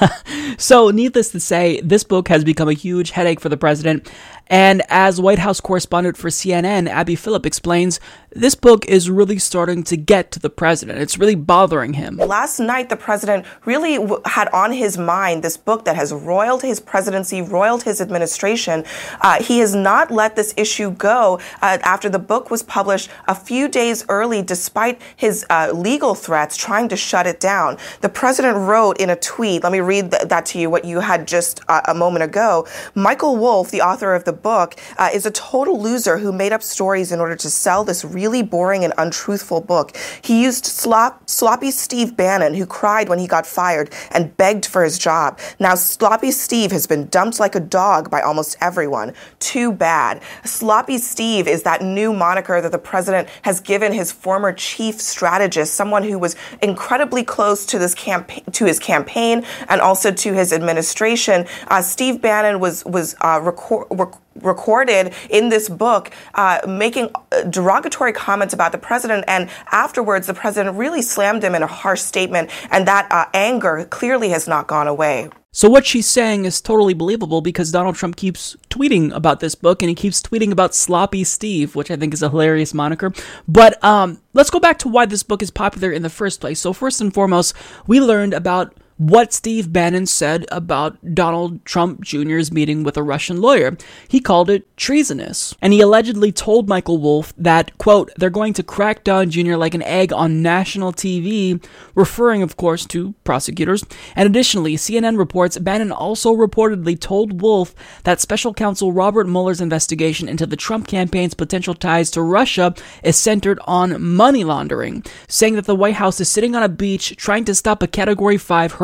so, needless to say, this book has become a huge headache for the president. And as White House correspondent for CNN, Abby Phillip explains, this book is really starting to get to the president. It's really bothering him. Last night, the president really w- had on his mind this book that has roiled his presidency, roiled his administration. Uh, he has not let this issue go uh, after the book was published a few days early, despite his uh, legal threats trying to shut it down. The president wrote in a tweet, let me read th- that to you, what you had just uh, a moment ago. Michael Wolff, the author of the book, uh, is a total loser who made up stories in order to sell this really boring and untruthful book. He used slop, sloppy Steve Bannon, who cried when he got fired and begged for his job. Now, sloppy Steve has been dumped like a dog by almost everyone. Too bad. Sloppy Steve is that new moniker that the president has given his former chief strategist, someone who was incredibly close to this campaign, to his campaign, and also to his administration. Uh, Steve Bannon was was uh, record, rec- recorded in this book uh, making derogatory comments about the president and afterwards the president really slammed him in a harsh statement and that uh, anger clearly has not gone away so what she's saying is totally believable because Donald Trump keeps tweeting about this book and he keeps tweeting about Sloppy Steve, which I think is a hilarious moniker. But um, let's go back to why this book is popular in the first place. So first and foremost, we learned about what Steve Bannon said about Donald Trump Jr.'s meeting with a Russian lawyer. He called it treasonous. And he allegedly told Michael Wolff that, quote, they're going to crack Don Jr. like an egg on national TV, referring, of course, to prosecutors. And additionally, CNN reports Bannon also reportedly told Wolff that special counsel Robert Mueller's investigation into the Trump campaign's potential ties to Russia is centered on money laundering, saying that the White House is sitting on a beach trying to stop a Category 5 hurricane.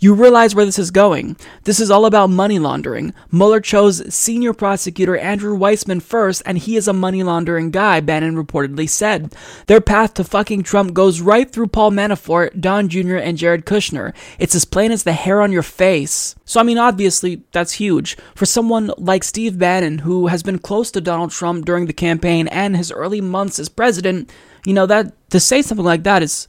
You realize where this is going. This is all about money laundering. Mueller chose senior prosecutor Andrew Weissmann first, and he is a money laundering guy, Bannon reportedly said. Their path to fucking Trump goes right through Paul Manafort, Don Jr., and Jared Kushner. It's as plain as the hair on your face. So, I mean, obviously, that's huge. For someone like Steve Bannon, who has been close to Donald Trump during the campaign and his early months as president, you know, that to say something like that is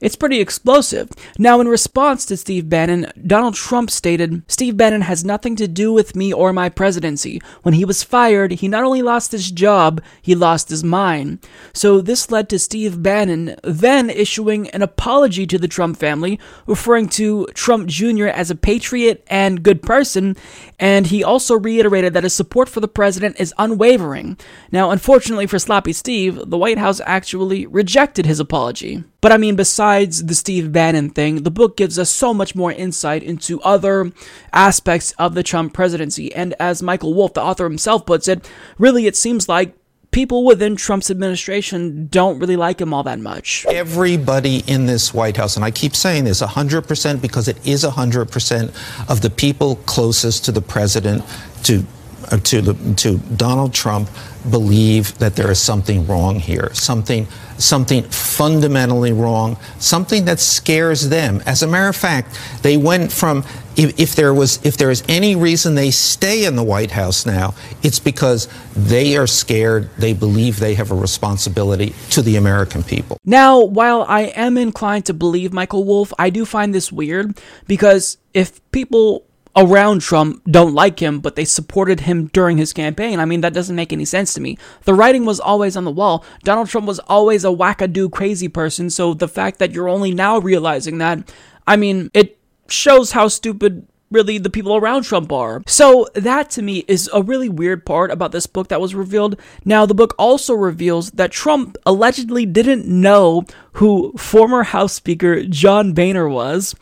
it's pretty explosive. Now, in response to Steve Bannon, Donald Trump stated, Steve Bannon has nothing to do with me or my presidency. When he was fired, he not only lost his job, he lost his mind. So this led to Steve Bannon then issuing an apology to the Trump family, referring to Trump Jr. as a patriot and good person, and he also reiterated that his support for the president is unwavering. Now, unfortunately for Sloppy Steve, the White House actually rejected his apology. But I mean, besides the Steve Bannon thing, the book gives us so much more insight into other aspects of the Trump presidency. And as Michael Wolff, the author himself, puts it, really it seems like people within Trump's administration don't really like him all that much. Everybody in this White House, and I keep saying this 100% because it is 100% of the people closest to the president, to uh, to the, to Donald Trump believe that there is something wrong here, something something fundamentally wrong, something that scares them. As a matter of fact, they went from if, if there was if there is any reason they stay in the White House now, it's because they are scared. They believe they have a responsibility to the American people. Now, while I am inclined to believe Michael Wolff, I do find this weird because if people around Trump don't like him, but they supported him during his campaign. I mean, that doesn't make any sense to me. The writing was always on the wall. Donald Trump was always a wackadoo crazy person, so the fact that you're only now realizing that, I mean, it shows how stupid really the people around Trump are. So that to me is a really weird part about this book that was revealed. Now the book also reveals that Trump allegedly didn't know who former House Speaker John Boehner was.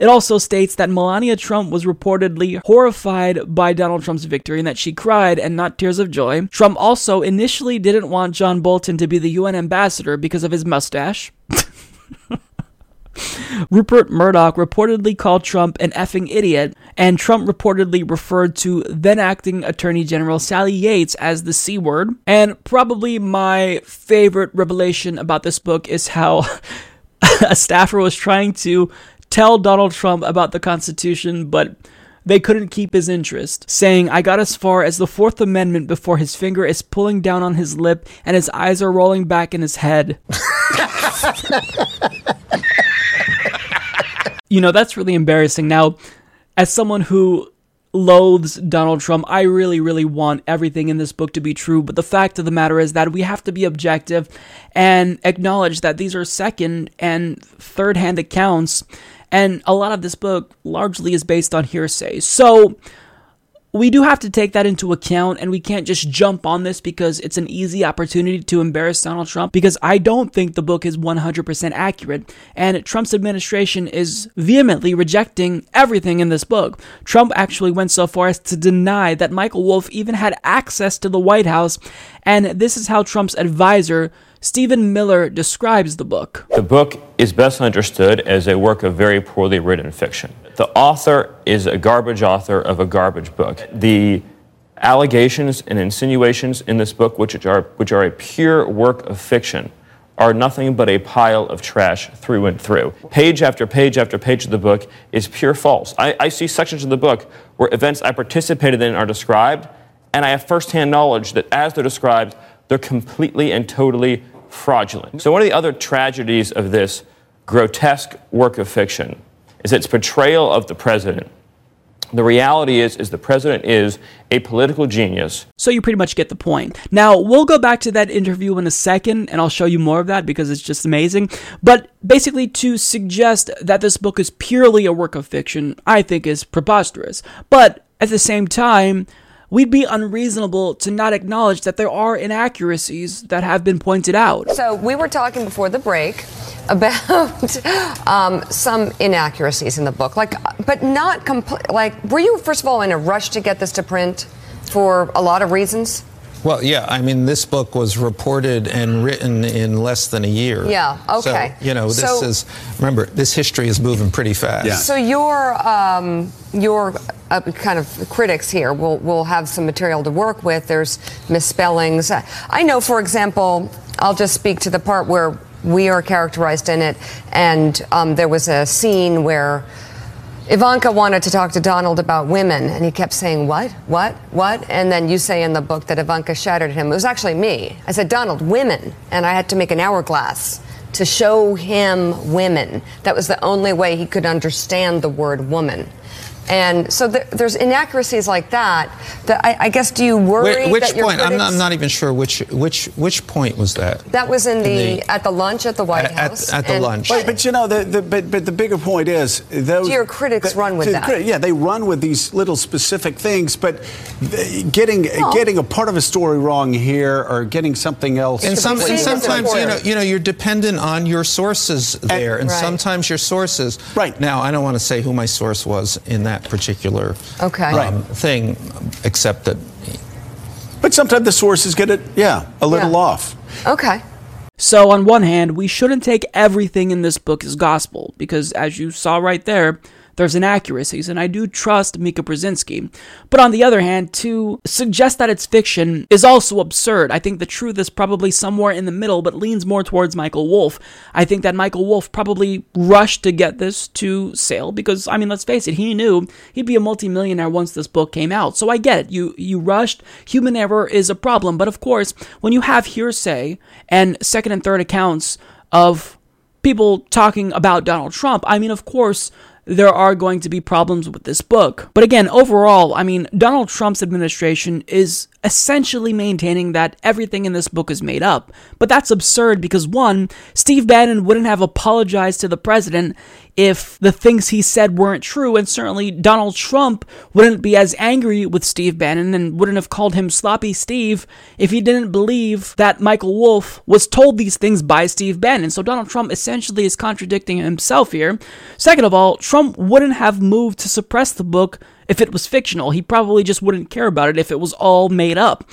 It also states that Melania Trump was reportedly horrified by Donald Trump's victory and that she cried and not tears of joy. Trump also initially didn't want John Bolton to be the UN ambassador because of his mustache. Rupert Murdoch reportedly called Trump an effing idiot, and Trump reportedly referred to then acting Attorney General Sally Yates as the C word. And probably my favorite revelation about this book is how a staffer was trying to tell Donald Trump about the Constitution, but they couldn't keep his interest, saying, I got as far as the Fourth Amendment before his finger is pulling down on his lip and his eyes are rolling back in his head. you know, that's really embarrassing. Now, as someone who loathes Donald Trump, I really, really want everything in this book to be true. But the fact of the matter is that we have to be objective and acknowledge that these are second and third hand accounts. And a lot of this book largely is based on hearsay. So, we do have to take that into account and we can't just jump on this because it's an easy opportunity to embarrass Donald Trump because I don't think the book is 100% accurate and Trump's administration is vehemently rejecting everything in this book. Trump actually went so far as to deny that Michael Wolff even had access to the White House and this is how Trump's advisor Stephen Miller describes the book. The book is best understood as a work of very poorly written fiction. The author is a garbage author of a garbage book. The allegations and insinuations in this book, which are, which are a pure work of fiction, are nothing but a pile of trash through and through. Page after page after page of the book is pure false. I, I see sections of the book where events I participated in are described, and I have firsthand knowledge that as they're described, they're completely and totally fraudulent. So, one of the other tragedies of this grotesque work of fiction is its portrayal of the president. The reality is, is the president is a political genius. So you pretty much get the point. Now, we'll go back to that interview in a second and I'll show you more of that because it's just amazing. But basically, to suggest that this book is purely a work of fiction, I think is preposterous. But at the same time, we'd be unreasonable to not acknowledge that there are inaccuracies that have been pointed out. So we were talking before the break about um, some inaccuracies in the book, like, but not complete. Like, were you first of all in a rush to get this to print for a lot of reasons? Well, yeah, I mean, this book was reported and written in less than a year. Yeah, okay. So, you know, this So- is, remember, this history is moving pretty fast. So your um, your uh, kind of critics here will will have some material to work with. There's misspellings. I know, for example, I'll just speak to the part where we are characterized in it, and um, there was a scene where. Ivanka wanted to talk to Donald about women, and he kept saying, What? What? What? And then you say in the book that Ivanka shattered him. It was actually me. I said, Donald, women. And I had to make an hourglass to show him women. That was the only way he could understand the word woman. And so there, there's inaccuracies like that. That I, I guess, do you worry Whi- which that your point? I'm not, I'm not even sure which which which point was that. That was in the, the- at the lunch at the White At- House. at the and- lunch. But, but you know, the, the, but, but the bigger point is those. Do your critics run with that? crit- yeah, they run with these little specific things, but the- getting getting a part of a story wrong here or getting something else. And, some, and sometimes you know you know you're dependent on your sources there, and, Right. sometimes your sources. Right now, I don't want to say who my source was in that particular Okay. um, thing, except that But sometimes the sources get it, yeah, a little Yeah. off. Okay. So, on one hand, we shouldn't take everything in this book as gospel, because as you saw right there, there's inaccuracies, and I do trust Mika Brzezinski. But on the other hand, to suggest that it's fiction is also absurd. I think the truth is probably somewhere in the middle, but leans more towards Michael Wolff. I think that Michael Wolff probably rushed to get this to sale because, I mean, let's face it, he knew he'd be a multimillionaire once this book came out. So I get it. You you rushed. Human error is a problem, but of course, when you have hearsay and second and third accounts of people talking about Donald Trump, I mean, of course, there are going to be problems with this book. But again, overall, I mean, Donald Trump's administration is essentially maintaining that everything in this book is made up. But that's absurd because one, Steve Bannon wouldn't have apologized to the president if the things he said weren't true, and certainly Donald Trump wouldn't be as angry with Steve Bannon and wouldn't have called him Sloppy Steve if he didn't believe that Michael Wolff was told these things by Steve Bannon. So Donald Trump essentially is contradicting himself here. Second of all, Trump wouldn't have moved to suppress the book if it was fictional. He probably just wouldn't care about it if it was all made up.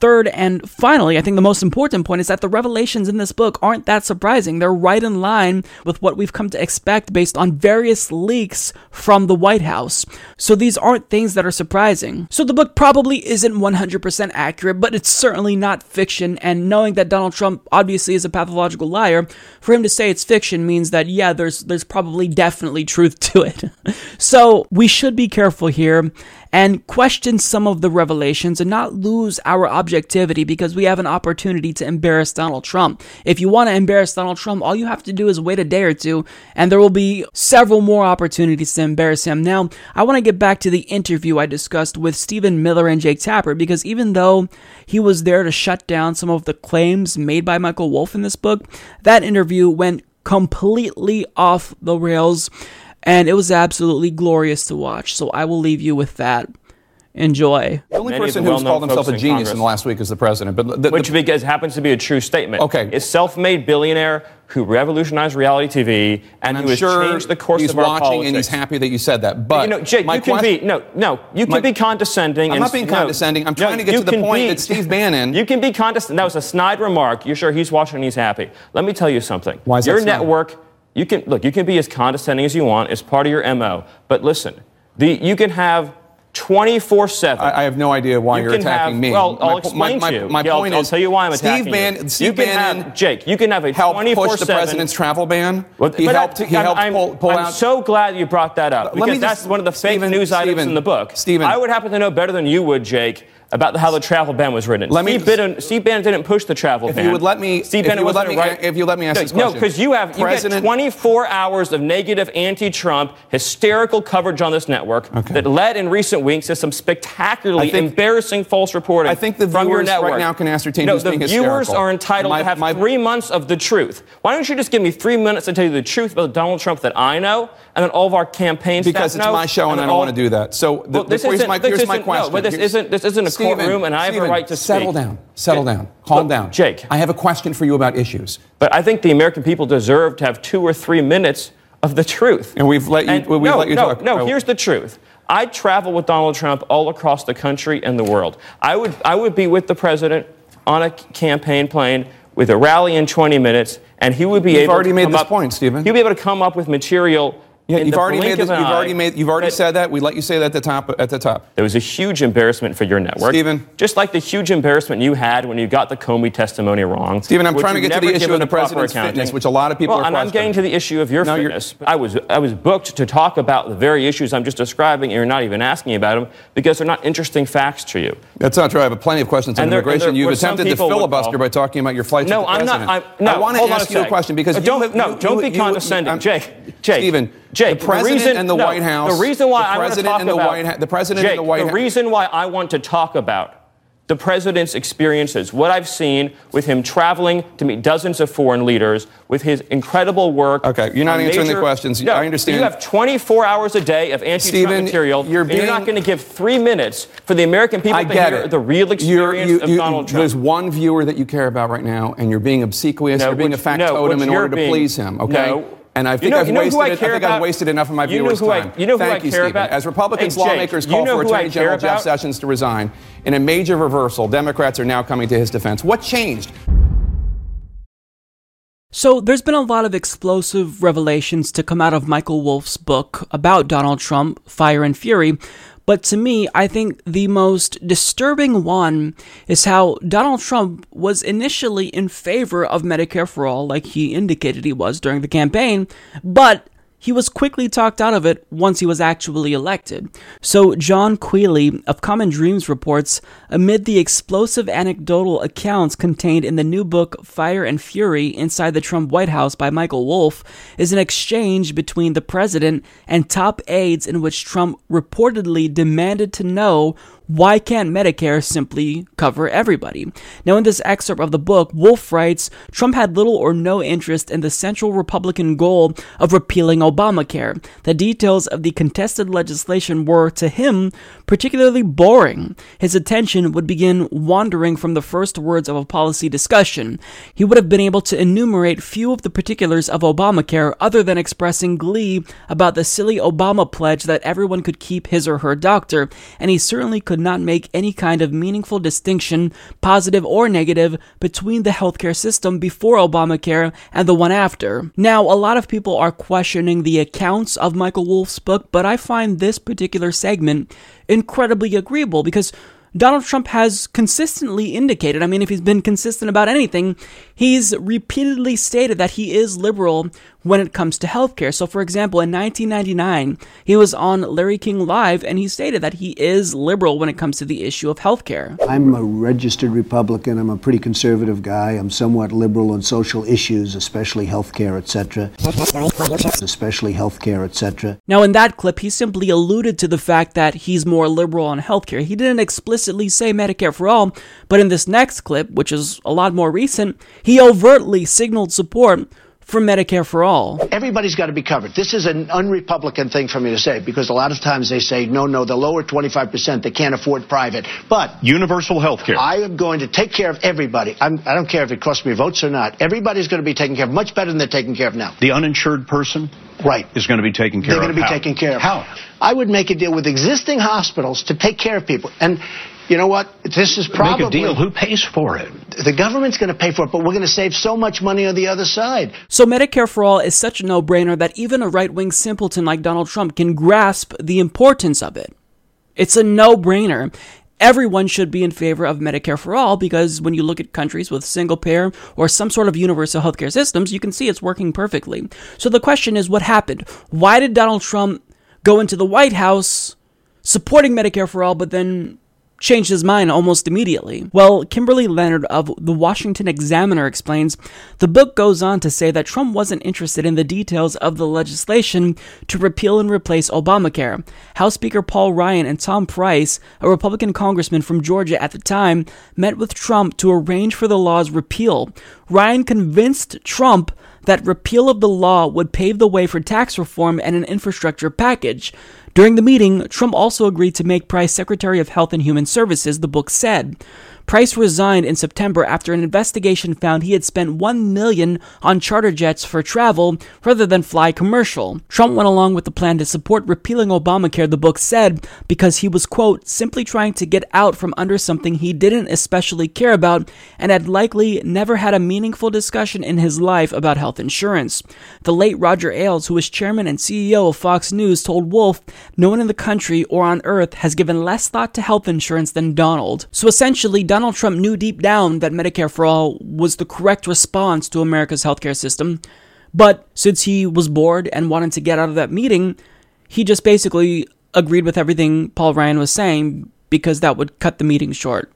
Third and finally, I think the most important point is that the revelations in this book aren't that surprising. They're right in line with what we've come to expect based on various leaks from the White House. So these aren't things that are surprising. So the book probably isn't 100% accurate, but it's certainly not fiction. And knowing that Donald Trump obviously is a pathological liar, for him to say it's fiction means that yeah, there's there's probably definitely truth to it. so we should be careful here and question some of the revelations and not lose our objectivity because we have an opportunity to embarrass Donald Trump. If you want to embarrass Donald Trump, all you have to do is wait a day or two, and there will be several more opportunities to embarrass him. Now, I want to get back to the interview I discussed with Stephen Miller and Jake Tapper because even though he was there to shut down some of the claims made by Michael Wolff in this book, that interview went completely off the rails and it was absolutely glorious to watch. So I will leave you with that. Enjoy. The only person who's called himself a genius in the last week is the president. But the, Which because happens to be a true statement. Okay. A self-made billionaire who revolutionized reality TV and, and I'm who has sure changed the course he's of our watching politics. and he's happy that you said that. But you know, Jake, my you can question- be no, no. You can My- be condescending. I'm and not being no, condescending. I'm no, trying to get to the point be- that Steve Bannon. You can be condescending. That was a snide remark. You're sure he's watching and he's happy. Let me tell you something. Why is that Your snide? You can look. You can be as condescending as you want. It's part of your mo. But listen, the you can have. 24 7. I, I have no idea why You you're attacking have- me. Well, I'll My explain my, to you. My, my Yeah, I'll- point I'll tell you why I'm Steve attacking Bannon, you. Steve You can Bannon have- Jake, you can have a helped push the president's travel ban. Well, he helped. He helped I'm, pull, pull I'm out. so glad you brought that up because just- that's one of the fake Stephen, news items in the book. Stephen. I would happen to know better than you would, Jake, about how the travel ban was written. Let me- Steve, Bannon, Steve Bannon didn't push the travel If ban. you would let me- Steve Bannon you would wasn't let me- right. if you let me ask no, this question. No, because you have you get 24 hours of negative anti-Trump hysterical coverage on this network that led in recent weeks to some spectacularly think- embarrassing false reporting I think the from your viewers right now can ascertain no, who's the being viewers are entitled My- to have my- three months of the truth. Why don't you just give me three minutes to tell you the truth about Donald Trump that I know, and then all of our campaign because staff know? Because it's my show and, then I don't all- want to do that. So the, Well, this here's isn't- my, here's my isn't- no, question. but this Here's- isn't- this isn't a Stephen, courtroom, and I have a right to Settle speak. down. Settle down. Calm Look, down. Jake. I have a question for you about issues. But I think the American people deserve to have two or three minutes of the truth. And we've let you- And we've no, let you no, talk. No, I- here's the truth. I travel with Donald Trump all across the country and the world. I would, I would be with the president on a campaign plane with a rally in 20 minutes, and he would be You've able already to made this up, point, Stephen. He'd be able to come up with material. Yeah, you've already made this, you've already made you've already said that. We let you say that at the top at the top. there was a huge embarrassment for your network. Stephen. Just like the huge embarrassment you had when you got the Comey testimony wrong. Stephen, I'm trying to get to the issue of the proper president's accounting. fitness, which a lot of people well, are and I'm getting to the issue of your No, fitness. I was, I was booked to talk about the very issues I'm just describing, and you're not even asking about them because they're not interesting facts to you. That's not true. I have plenty of questions on And immigration. there- You've attempted to filibuster by talking about your flights No, I'm not. I'm, no, I want to ask you a question because don't no, don't be condescending. Jake, Stephen, Jake, the president reason, and the no, White House. The reason why the I want to talk and the about White The president Jake, and the White the reason why I want to talk about the president's experiences, what I've seen with him traveling to meet dozens of foreign leaders, with his incredible work. Okay, you're not answering the questions. No, I understand. You have 24 hours a day of anti-Trump material. you're and you're not going to give three minutes for the American people I to get hear it. the real experience you- of you- Donald Trump. There's one viewer that you care about right now, and you're being obsequious. No, you're being which- a factotum no, in order to please him. Okay. No. And I You think know- I've you know wasted. I it- I think I've wasted enough of my You viewers' who I- time. you know who Thank I you, care Stephen. about? As Republicans, Hey, Jake, lawmakers you call know for Attorney care General Jeff? Sessions to resign, in a major reversal, Democrats are now coming to his defense. What changed? So, there's been a lot of explosive revelations to come out of Michael Wolff's book about Donald Trump, Fire and Fury. But to me, I think the most disturbing one is how Donald Trump was initially in favor of Medicare for All, like he indicated he was during the campaign, but he was quickly talked out of it once he was actually elected. So, Jon Queally of Common Dreams reports amid the explosive anecdotal accounts contained in the new book Fire and Fury Inside the Trump White House by Michael Wolff is an exchange between the president and top aides in which Trump reportedly demanded to know why can't Medicare simply cover everybody? Now, in this excerpt of the book, Wolff writes Trump had little or no interest in the central Republican goal of repealing Obamacare. The details of the contested legislation were, to him, particularly boring. His attention would begin wandering from the first words of a policy discussion. He would have been able to enumerate few of the particulars of Obamacare other than expressing glee about the silly Obama pledge that everyone could keep his or her doctor, and he certainly could not make any kind of meaningful distinction, positive or negative, between the healthcare system before Obamacare and the one after. Now, a lot of people are questioning the accounts of Michael Wolff's book, but I find this particular segment incredibly agreeable because Donald Trump has consistently indicated, I mean, if he's been consistent about anything, he's repeatedly stated that he is liberal when it comes to healthcare. So, for example, in 1999, he was on Larry King Live and he stated that he is liberal when it comes to the issue of healthcare. I'm a registered Republican. I'm a pretty conservative guy. I'm somewhat liberal on social issues, especially healthcare, etc. Especially healthcare, etc. Now, in that clip, he simply alluded to the fact that he's more liberal on healthcare. He didn't explicitly say Medicare for all, but in this next clip, which is a lot more recent, he overtly signaled support for Medicare for all. Everybody's got to be covered. This is an unrepublican thing for me to say because a lot of times they say, no, no, the lower 25%, they can't afford private. But universal health care. I am going to take care of everybody. I'm, I do not care if it costs me votes or not. Everybody's going to be taken care of much better than they're taken care of now. The uninsured person right. is going to be taken care they're of. They're going to be How? taken care of. How? I would make a deal with existing hospitals to take care of people. And you know what? This is probably Make a deal. Who pays for it? The government's going to pay for it, but we're going to save so much money on the other side. So Medicare for all is such a no-brainer that even a right-wing simpleton like Donald Trump can grasp the importance of it. It's a no-brainer. Everyone should be in favor of Medicare for all because when you look at countries with single payer or some sort of universal healthcare systems, you can see it's working perfectly. So the question is what happened? Why did Donald Trump go into the White House supporting Medicare for all but then changed his mind almost immediately. Well, Kimberly Leonard of the Washington Examiner explains the book goes on to say that Trump wasn't interested in the details of the legislation to repeal and replace Obamacare. House Speaker Paul Ryan and Tom Price, a Republican congressman from Georgia at the time, met with Trump to arrange for the law's repeal. Ryan convinced Trump that repeal of the law would pave the way for tax reform and an infrastructure package. During the meeting, Trump also agreed to make Price Secretary of Health and Human Services, the book said. Price resigned in September after an investigation found he had spent 1 million on charter jets for travel rather than fly commercial. Trump went along with the plan to support repealing Obamacare, the book said, because he was quote simply trying to get out from under something he didn't especially care about and had likely never had a meaningful discussion in his life about health insurance. The late Roger Ailes, who was chairman and CEO of Fox News, told Wolff, "No one in the country or on earth has given less thought to health insurance than Donald." So essentially, Donald Donald Trump knew deep down that Medicare for All was the correct response to America's healthcare system, but since he was bored and wanted to get out of that meeting, he just basically agreed with everything Paul Ryan was saying because that would cut the meeting short.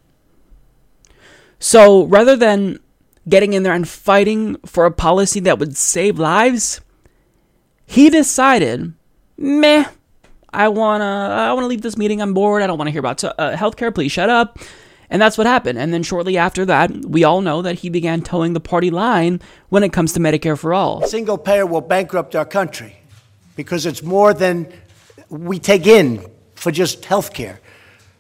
So rather than getting in there and fighting for a policy that would save lives, he decided, meh, I wanna, I wanna leave this meeting. I'm bored. I don't want to hear about uh, healthcare. Please shut up. And that's what happened. And then shortly after that, we all know that he began toeing the party line when it comes to Medicare for all. Single payer will bankrupt our country because it's more than we take in for just health care.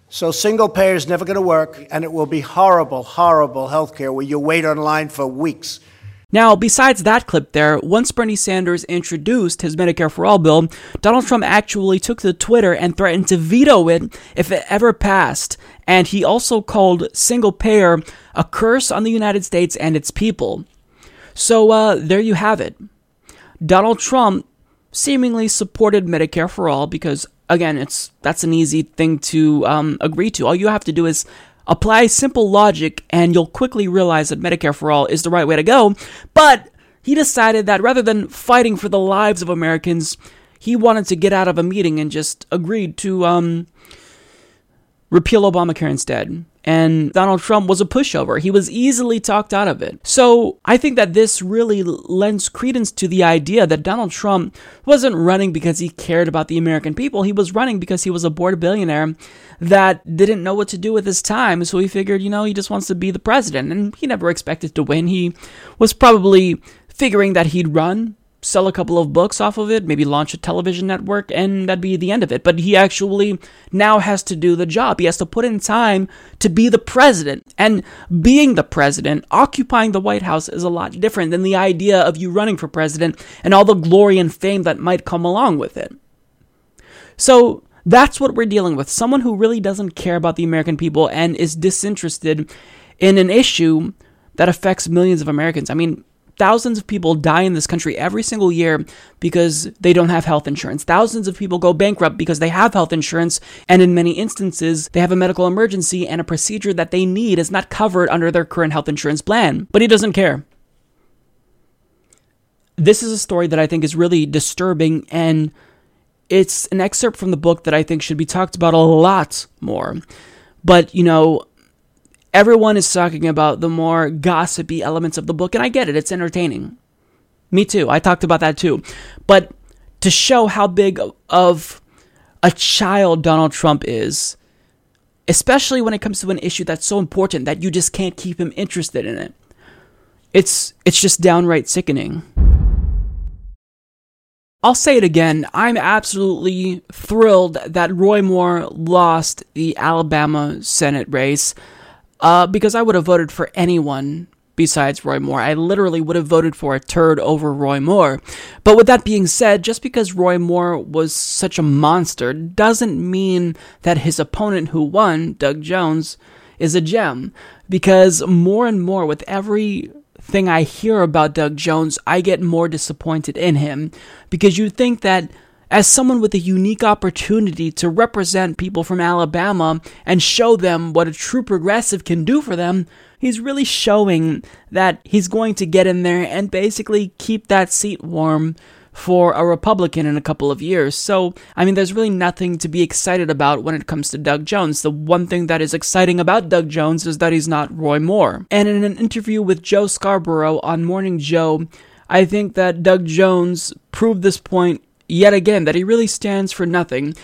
So single payer is never going to work, and it will be horrible, horrible health care where you wait online for weeks. Now, besides that clip there, once Bernie Sanders introduced his Medicare for All bill, Donald Trump actually took to Twitter and threatened to veto it if it ever passed. And he also called single payer a curse on the United States and its people. So uh, there you have it. Donald Trump seemingly supported Medicare for All because, again, it's that's an easy thing to um, agree to. All you have to do is Apply simple logic, and you'll quickly realize that Medicare for All is the right way to go. But he decided that rather than fighting for the lives of Americans, he wanted to get out of a meeting and just agreed to um, repeal Obamacare instead. And Donald Trump was a pushover. He was easily talked out of it. So I think that this really lends credence to the idea that Donald Trump wasn't running because he cared about the American people. He was running because he was a bored billionaire that didn't know what to do with his time. So he figured, you know, he just wants to be the president. And he never expected to win. He was probably figuring that he'd run sell a couple of books off of it, maybe launch a television network, and that'd be the end of it. But he actually now has to do the job. He has to put in time to be the president. And being the president, occupying the White House is a lot different than the idea of you running for president and all the glory and fame that might come along with it. So That's what we're dealing with. Someone who really doesn't care about the American people and is disinterested in an issue that affects millions of Americans. I mean, thousands of people die in this country every single year because they don't have health insurance. Thousands of people go bankrupt because they have health insurance, and in many instances, they have a medical emergency and a procedure that they need is not covered under their current health insurance plan. But he doesn't care. This is a story that I think is really disturbing, and it's an excerpt from the book that I think should be talked about a lot more. But, you know, everyone is talking about the more gossipy elements of the book, and I get it, it's entertaining. Me too, I talked about that too. But to show how big of a child Donald Trump is, especially when it comes to an issue that's so important that you just can't keep him interested in it. It's it's just downright sickening. I'll say it again. I'm absolutely thrilled that Roy Moore lost the Alabama Senate race uh, because I would have voted for anyone besides Roy Moore. I literally would have voted for a turd over Roy Moore. But with that being said, just because Roy Moore was such a monster doesn't mean that his opponent who won, Doug Jones, is a gem. Because more and more, with every thing I hear about Doug Jones, I get more disappointed in him because you think that as someone with a unique opportunity to represent people from Alabama and show them what a true progressive can do for them, he's really showing that he's going to get in there and basically keep that seat warm for a Republican in a couple of years. So, I mean, there's really nothing to be excited about when it comes to Doug Jones. The one thing that is exciting about Doug Jones is that he's not Roy Moore. And in an interview with Joe Scarborough on Morning Joe, I think that Doug Jones proved this point yet again that he really stands for nothing.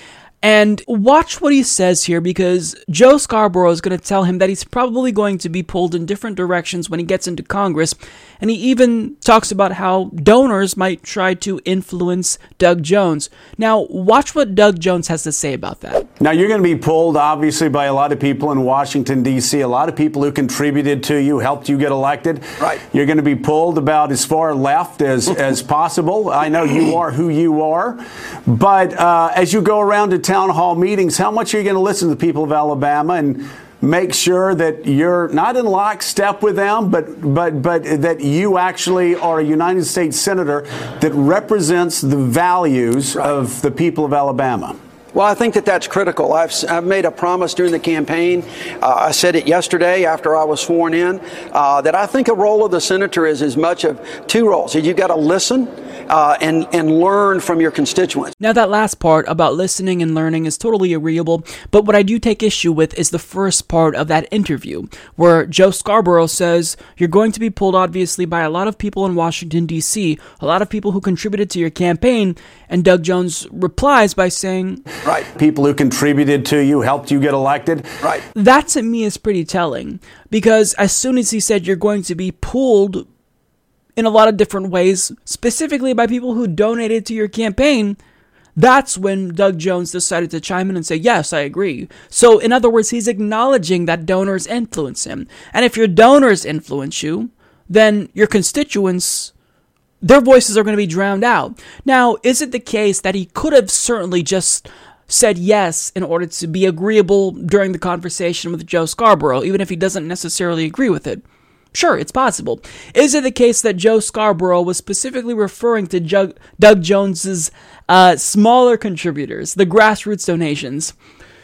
And watch what he says here because Joe Scarborough is going to tell him that he's probably going to be pulled in different directions when he gets into Congress. And he even talks about how donors might try to influence Doug Jones. Now, watch what Doug Jones has to say about that. Now, you're going to be pulled, obviously, by a lot of people in Washington, D.C., a lot of people who contributed to you, helped you get elected. Right. You're going to be pulled about as far left as, as possible. I know you are who you are. But uh, as you go around to town hall meetings, how much are you going to listen to the people of Alabama and make sure that you're not in lockstep with them, but but but that you actually are a United States senator that represents the values right. of the people of Alabama? Well, I think that that's critical. I've, I've made a promise during the campaign. Uh, I said it yesterday after I was sworn in uh, that I think a role of the senator is as much of two roles. You've got to listen uh, and, and learn from your constituents. Now, that last part about listening and learning is totally agreeable, but what I do take issue with is the first part of that interview, where Joe Scarborough says, You're going to be pulled, obviously, by a lot of people in Washington, D.C., a lot of people who contributed to your campaign, and Doug Jones replies by saying, Right. People who contributed to you, helped you get elected. Right. That to me is pretty telling because as soon as he said you're going to be pulled in a lot of different ways, specifically by people who donated to your campaign, that's when Doug Jones decided to chime in and say, Yes, I agree. So, in other words, he's acknowledging that donors influence him. And if your donors influence you, then your constituents their voices are going to be drowned out. Now, is it the case that he could have certainly just said yes in order to be agreeable during the conversation with Joe Scarborough, even if he doesn't necessarily agree with it? Sure, it's possible. Is it the case that Joe Scarborough was specifically referring to Jug- Doug Jones's uh, smaller contributors, the grassroots donations?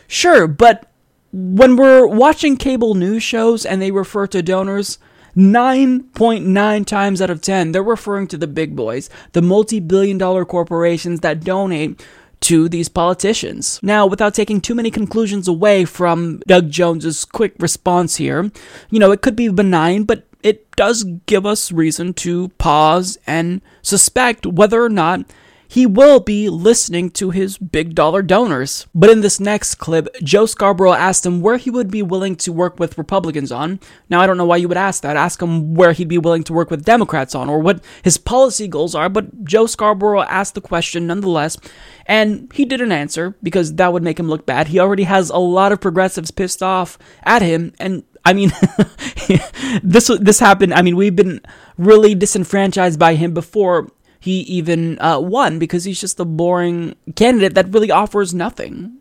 Sure, but when we're watching cable news shows and they refer to donors, 9.9 times out of 10, they're referring to the big boys, the multi billion dollar corporations that donate to these politicians. Now, without taking too many conclusions away from Doug Jones's quick response here, you know, it could be benign, but it does give us reason to pause and suspect whether or not he will be listening to his big dollar donors. But in this next clip, Joe Scarborough asked him where he would be willing to work with Republicans on. Now, I don't know why you would ask that. Ask him where he'd be willing to work with Democrats on or what his policy goals are. But Joe Scarborough asked the question nonetheless, and he didn't answer because that would make him look bad. He already has a lot of progressives pissed off at him, and I mean, this this happened. I mean, we've been really disenfranchised by him before he even uh, won because he's just a boring candidate that really offers nothing.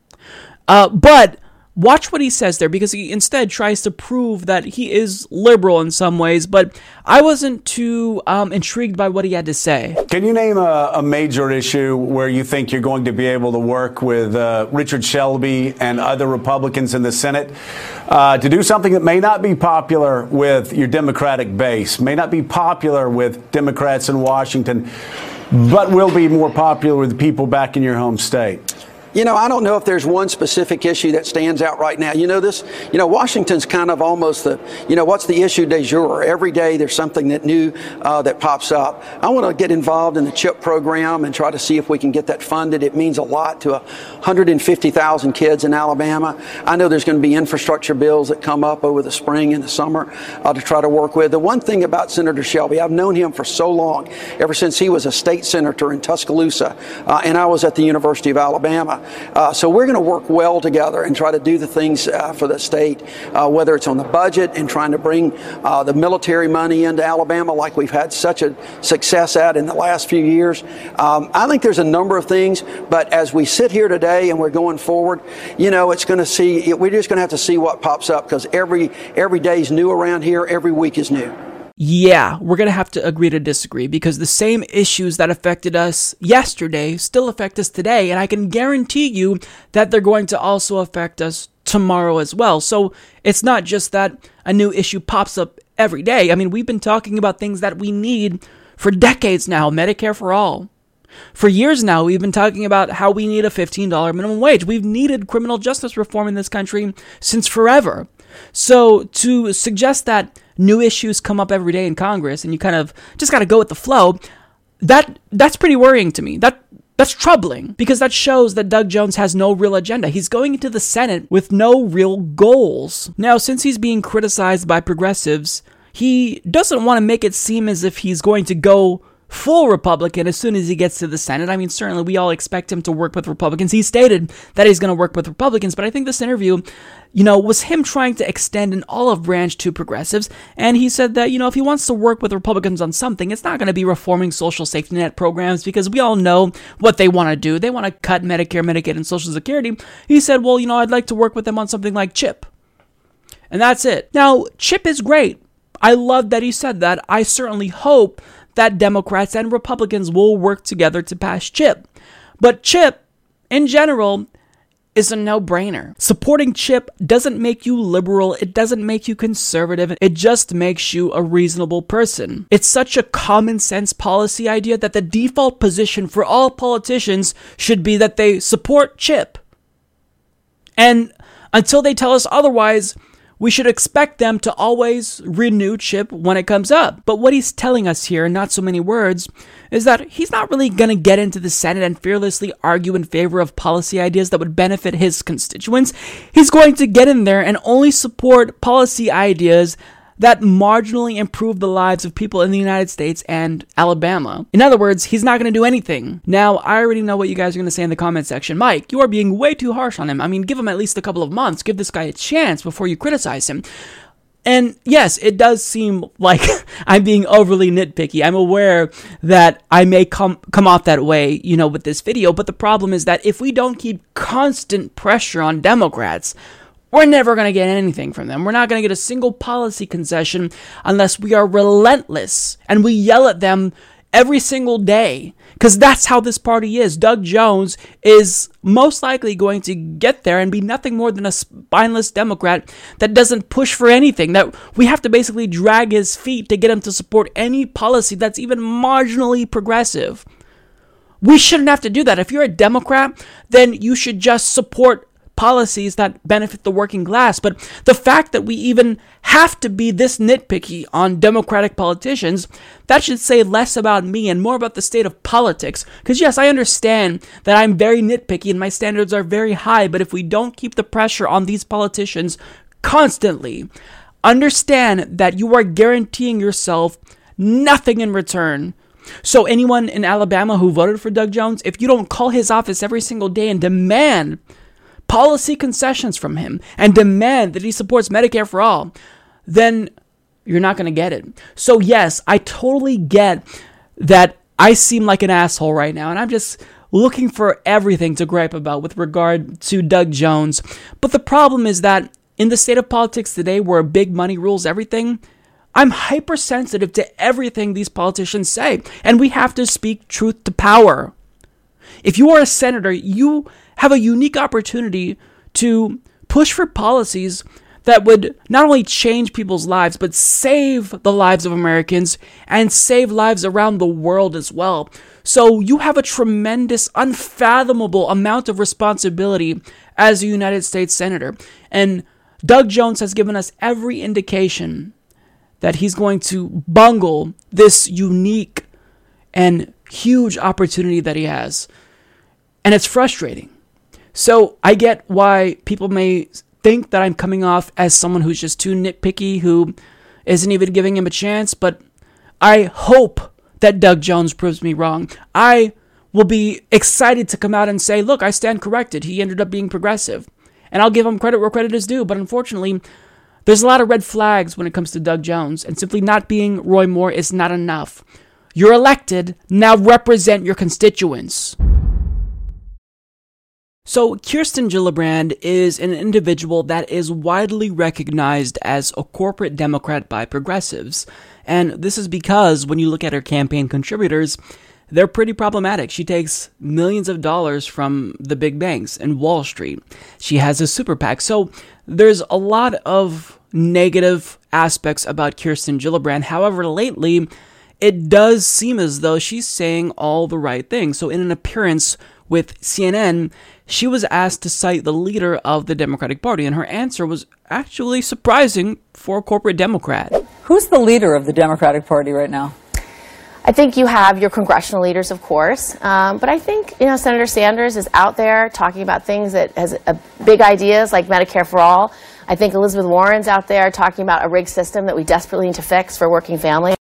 Uh, but watch what he says there because he instead tries to prove that he is liberal in some ways. But I wasn't too um, intrigued by what he had to say. Can you name a, a, major issue where you think you're going to be able to work with uh, Richard Shelby and other Republicans in the Senate uh, to do something that may not be popular with your Democratic base, may not be popular with Democrats in Washington, but will be more popular with people back in your home state? You know, I don't know if there's one specific issue that stands out right now. You know, this, you know, Washington's kind of almost the, you know, what's the issue de jour? Every day there's something that new uh, that pops up. I want to get involved in the CHIP program and try to see if we can get that funded. It means a lot to 150,000 kids in Alabama. I know there's going to be infrastructure bills that come up over the spring and the summer uh, to try to work with. The one thing about Senator Shelby, I've known him for so long, ever since he was a state senator in Tuscaloosa, uh, and I was at the University of Alabama. Uh, so we're going to work well together and try to do the things uh, for the state, uh, whether it's on the budget and trying to bring uh, the military money into Alabama like we've had such a success at in the last few years. Um, I think there's a number of things, but as we sit here today and we're going forward, you know, it's going to see, we're just going to have to see what pops up because every, every day is new around here, every week is new yeah, we're going to have to agree to disagree because the same issues that affected us yesterday still affect us today. And I can guarantee you that they're going to also affect us tomorrow as well. So it's not just that a new issue pops up every day. I mean, we've been talking about things that we need for decades now Medicare for all. For years now, we've been talking about how we need a $15 minimum wage. We've needed criminal justice reform in this country since forever. So to suggest that new issues come up every day in Congress and you kind of just got to go with the flow, that that's pretty worrying to me. That that's troubling because that shows that Doug Jones has no real agenda. He's going into the Senate with no real goals. Now, since he's being criticized by progressives, he doesn't want to make it seem as if he's going to go full Republican as soon as he gets to the Senate. I mean, certainly we all expect him to work with Republicans. He stated that he's going to work with Republicans, but I think this interview, you know, was him trying to extend an olive branch to progressives. And he said that, you know, if he wants to work with Republicans on something, it's not going to be reforming social safety net programs because we all know what they want to do. They want to cut Medicare, Medicaid, and Social Security. He said, well, you know, I'd like to work with them on something like CHIP. And that's it. Now, CHIP is great. I love that he said that. I certainly hope that Democrats and Republicans will work together to pass CHIP. But CHIP, in general, is a no brainer. Supporting CHIP doesn't make you liberal, it doesn't make you conservative, it just makes you a reasonable person. It's such a common sense policy idea that the default position for all politicians should be that they support CHIP. And until they tell us otherwise, we should expect them to always renew Chip when it comes up. But what he's telling us here, in not so many words, is that he's not really going to get into the Senate and fearlessly argue in favor of policy ideas that would benefit his constituents. He's going to get in there and only support policy ideas that marginally improve the lives of people in the United States and Alabama. In other words, he's not going to do anything. Now, I already know what you guys are going to say in the comment section. Mike, you are being way too harsh on him. I mean, give him at least a couple of months. Give this guy a chance before you criticize him. And yes, it does seem like I'm being overly nitpicky. I'm aware that I may come come off that way, you know, with this video, but the problem is that if we don't keep constant pressure on Democrats, we're never going to get anything from them. We're not going to get a single policy concession unless we are relentless and we yell at them every single day. Because that's how this party is. Doug Jones is most likely going to get there and be nothing more than a spineless Democrat that doesn't push for anything. That we have to basically drag his feet to get him to support any policy that's even marginally progressive. We shouldn't have to do that. If you're a Democrat, then you should just support policies that benefit the working class. But the fact that we even have to be this nitpicky on Democratic politicians, that should say less about me and more about the state of politics. Because, yes, I understand that I'm very nitpicky and my standards are very high, but if we don't keep the pressure on these politicians constantly, understand that you are guaranteeing yourself nothing in return. So, anyone in Alabama who voted for Doug Jones, if you don't call his office every single day and demand policy concessions from him and demand that he supports Medicare for all, then you're not going to get it. So, yes, I totally get that I seem like an asshole right now, and I'm just looking for everything to gripe about with regard to Doug Jones. But the problem is that in the state of politics today, where big money rules everything, I'm hypersensitive to everything these politicians say, and we have to speak truth to power. If you are a senator, you have a unique opportunity to push for policies that would not only change people's lives, but save the lives of Americans and save lives around the world as well. So you have a tremendous, unfathomable amount of responsibility as a United States Senator. And Doug Jones has given us every indication that he's going to bungle this unique and huge opportunity that he has. And it's frustrating. So I get why people may think that I'm coming off as someone who's just too nitpicky, who isn't even giving him a chance, but I hope that Doug Jones proves me wrong. I will be excited to come out and say, look, I stand corrected. He ended up being progressive. And I'll give him credit where credit is due. But unfortunately, there's a lot of red flags when it comes to Doug Jones, and simply not being Roy Moore is not enough. You're elected, now represent your constituents. So, Kirsten Gillibrand is an individual that is widely recognized as a corporate Democrat by progressives. And this is because when you look at her campaign contributors, they're pretty problematic. She takes millions of dollars from the big banks and Wall Street. She has a super PAC. So, there's a lot of negative aspects about Kirsten Gillibrand. However, lately, it does seem as though she's saying all the right things. So, in an appearance with CNN, she was asked to cite the leader of the Democratic Party, and her answer was actually surprising for a corporate Democrat. Who's the leader of the Democratic Party right now? I think you have your congressional leaders, of course, um, but I think you know Senator Sanders is out there talking about things that has uh, big ideas like Medicare for all. I think Elizabeth Warren's out there talking about a rigged system that we desperately need to fix for working families.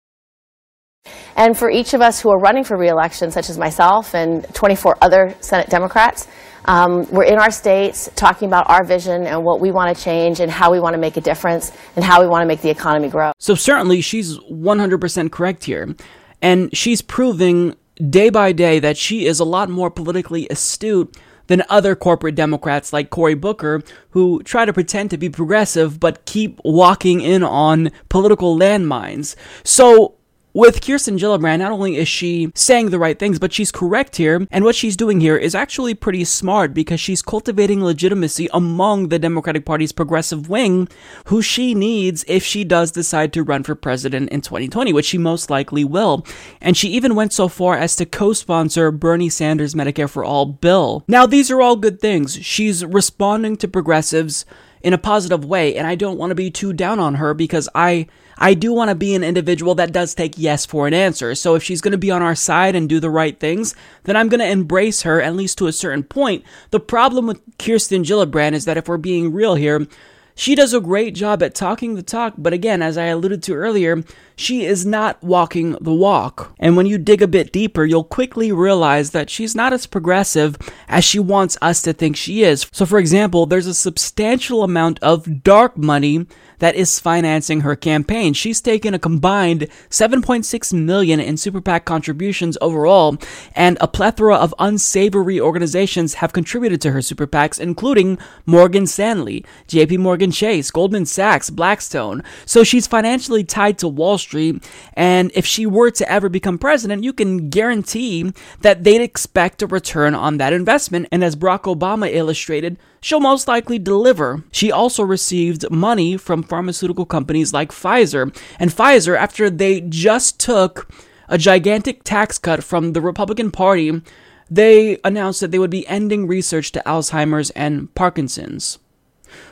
And for each of us who are running for reelection, such as myself and 24 other Senate Democrats, um, we're in our states talking about our vision and what we want to change and how we want to make a difference and how we want to make the economy grow. So, certainly, she's 100% correct here. And she's proving day by day that she is a lot more politically astute than other corporate Democrats like Cory Booker, who try to pretend to be progressive but keep walking in on political landmines. So, with Kirsten Gillibrand, not only is she saying the right things, but she's correct here, and what she's doing here is actually pretty smart because she's cultivating legitimacy among the Democratic Party's progressive wing, who she needs if she does decide to run for president in 2020, which she most likely will. And she even went so far as to co sponsor Bernie Sanders' Medicare for All bill. Now, these are all good things. She's responding to progressives in a positive way, and I don't want to be too down on her because I I do want to be an individual that does take yes for an answer. So if she's going to be on our side and do the right things, then I'm going to embrace her at least to a certain point. The problem with Kirsten Gillibrand is that if we're being real here, she does a great job at talking the talk, but again, as I alluded to earlier, she is not walking the walk. And when you dig a bit deeper, you'll quickly realize that she's not as progressive as she wants us to think she is. So, for example, there's a substantial amount of dark money that is financing her campaign. She's taken a combined 7.6 million in super PAC contributions overall, and a plethora of unsavory organizations have contributed to her super PACs, including Morgan Stanley, JP Morgan Chase, Goldman Sachs, Blackstone. So she's financially tied to Wall Street, and if she were to ever become president, you can guarantee that they'd expect a return on that investment. And as Barack Obama illustrated, she'll most likely deliver. She also received money from pharmaceutical companies like Pfizer. And Pfizer, after they just took a gigantic tax cut from the Republican Party, they announced that they would be ending research to Alzheimer's and Parkinson's.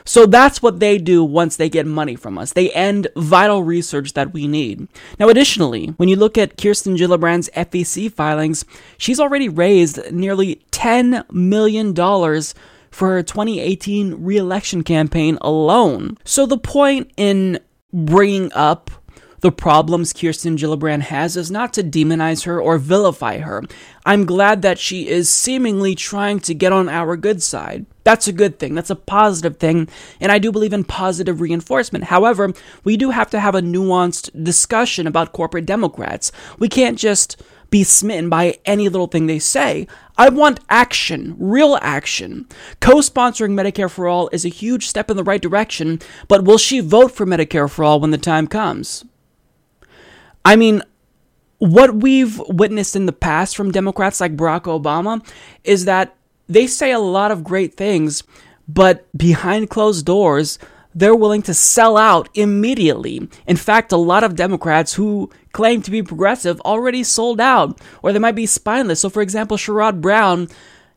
So that's what they do once they get money from us. They end vital research that we need. Now, additionally, when you look at Kirsten Gillibrand's FEC filings, she's already raised nearly $10 million for her 2018 reelection campaign alone. So the point in bringing up the problems Kirsten Gillibrand has is not to demonize her or vilify her. I'm glad that she is seemingly trying to get on our good side. That's a good thing. That's a positive thing. And I do believe in positive reinforcement. However, we do have to have a nuanced discussion about corporate Democrats. We can't just be smitten by any little thing they say. I want action, real action. Co sponsoring Medicare for All is a huge step in the right direction, but will she vote for Medicare for All when the time comes? I mean, what we've witnessed in the past from Democrats like Barack Obama is that they say a lot of great things, but behind closed doors, they're willing to sell out immediately. In fact, a lot of Democrats who claim to be progressive already sold out, or they might be spineless. So, for example, Sherrod Brown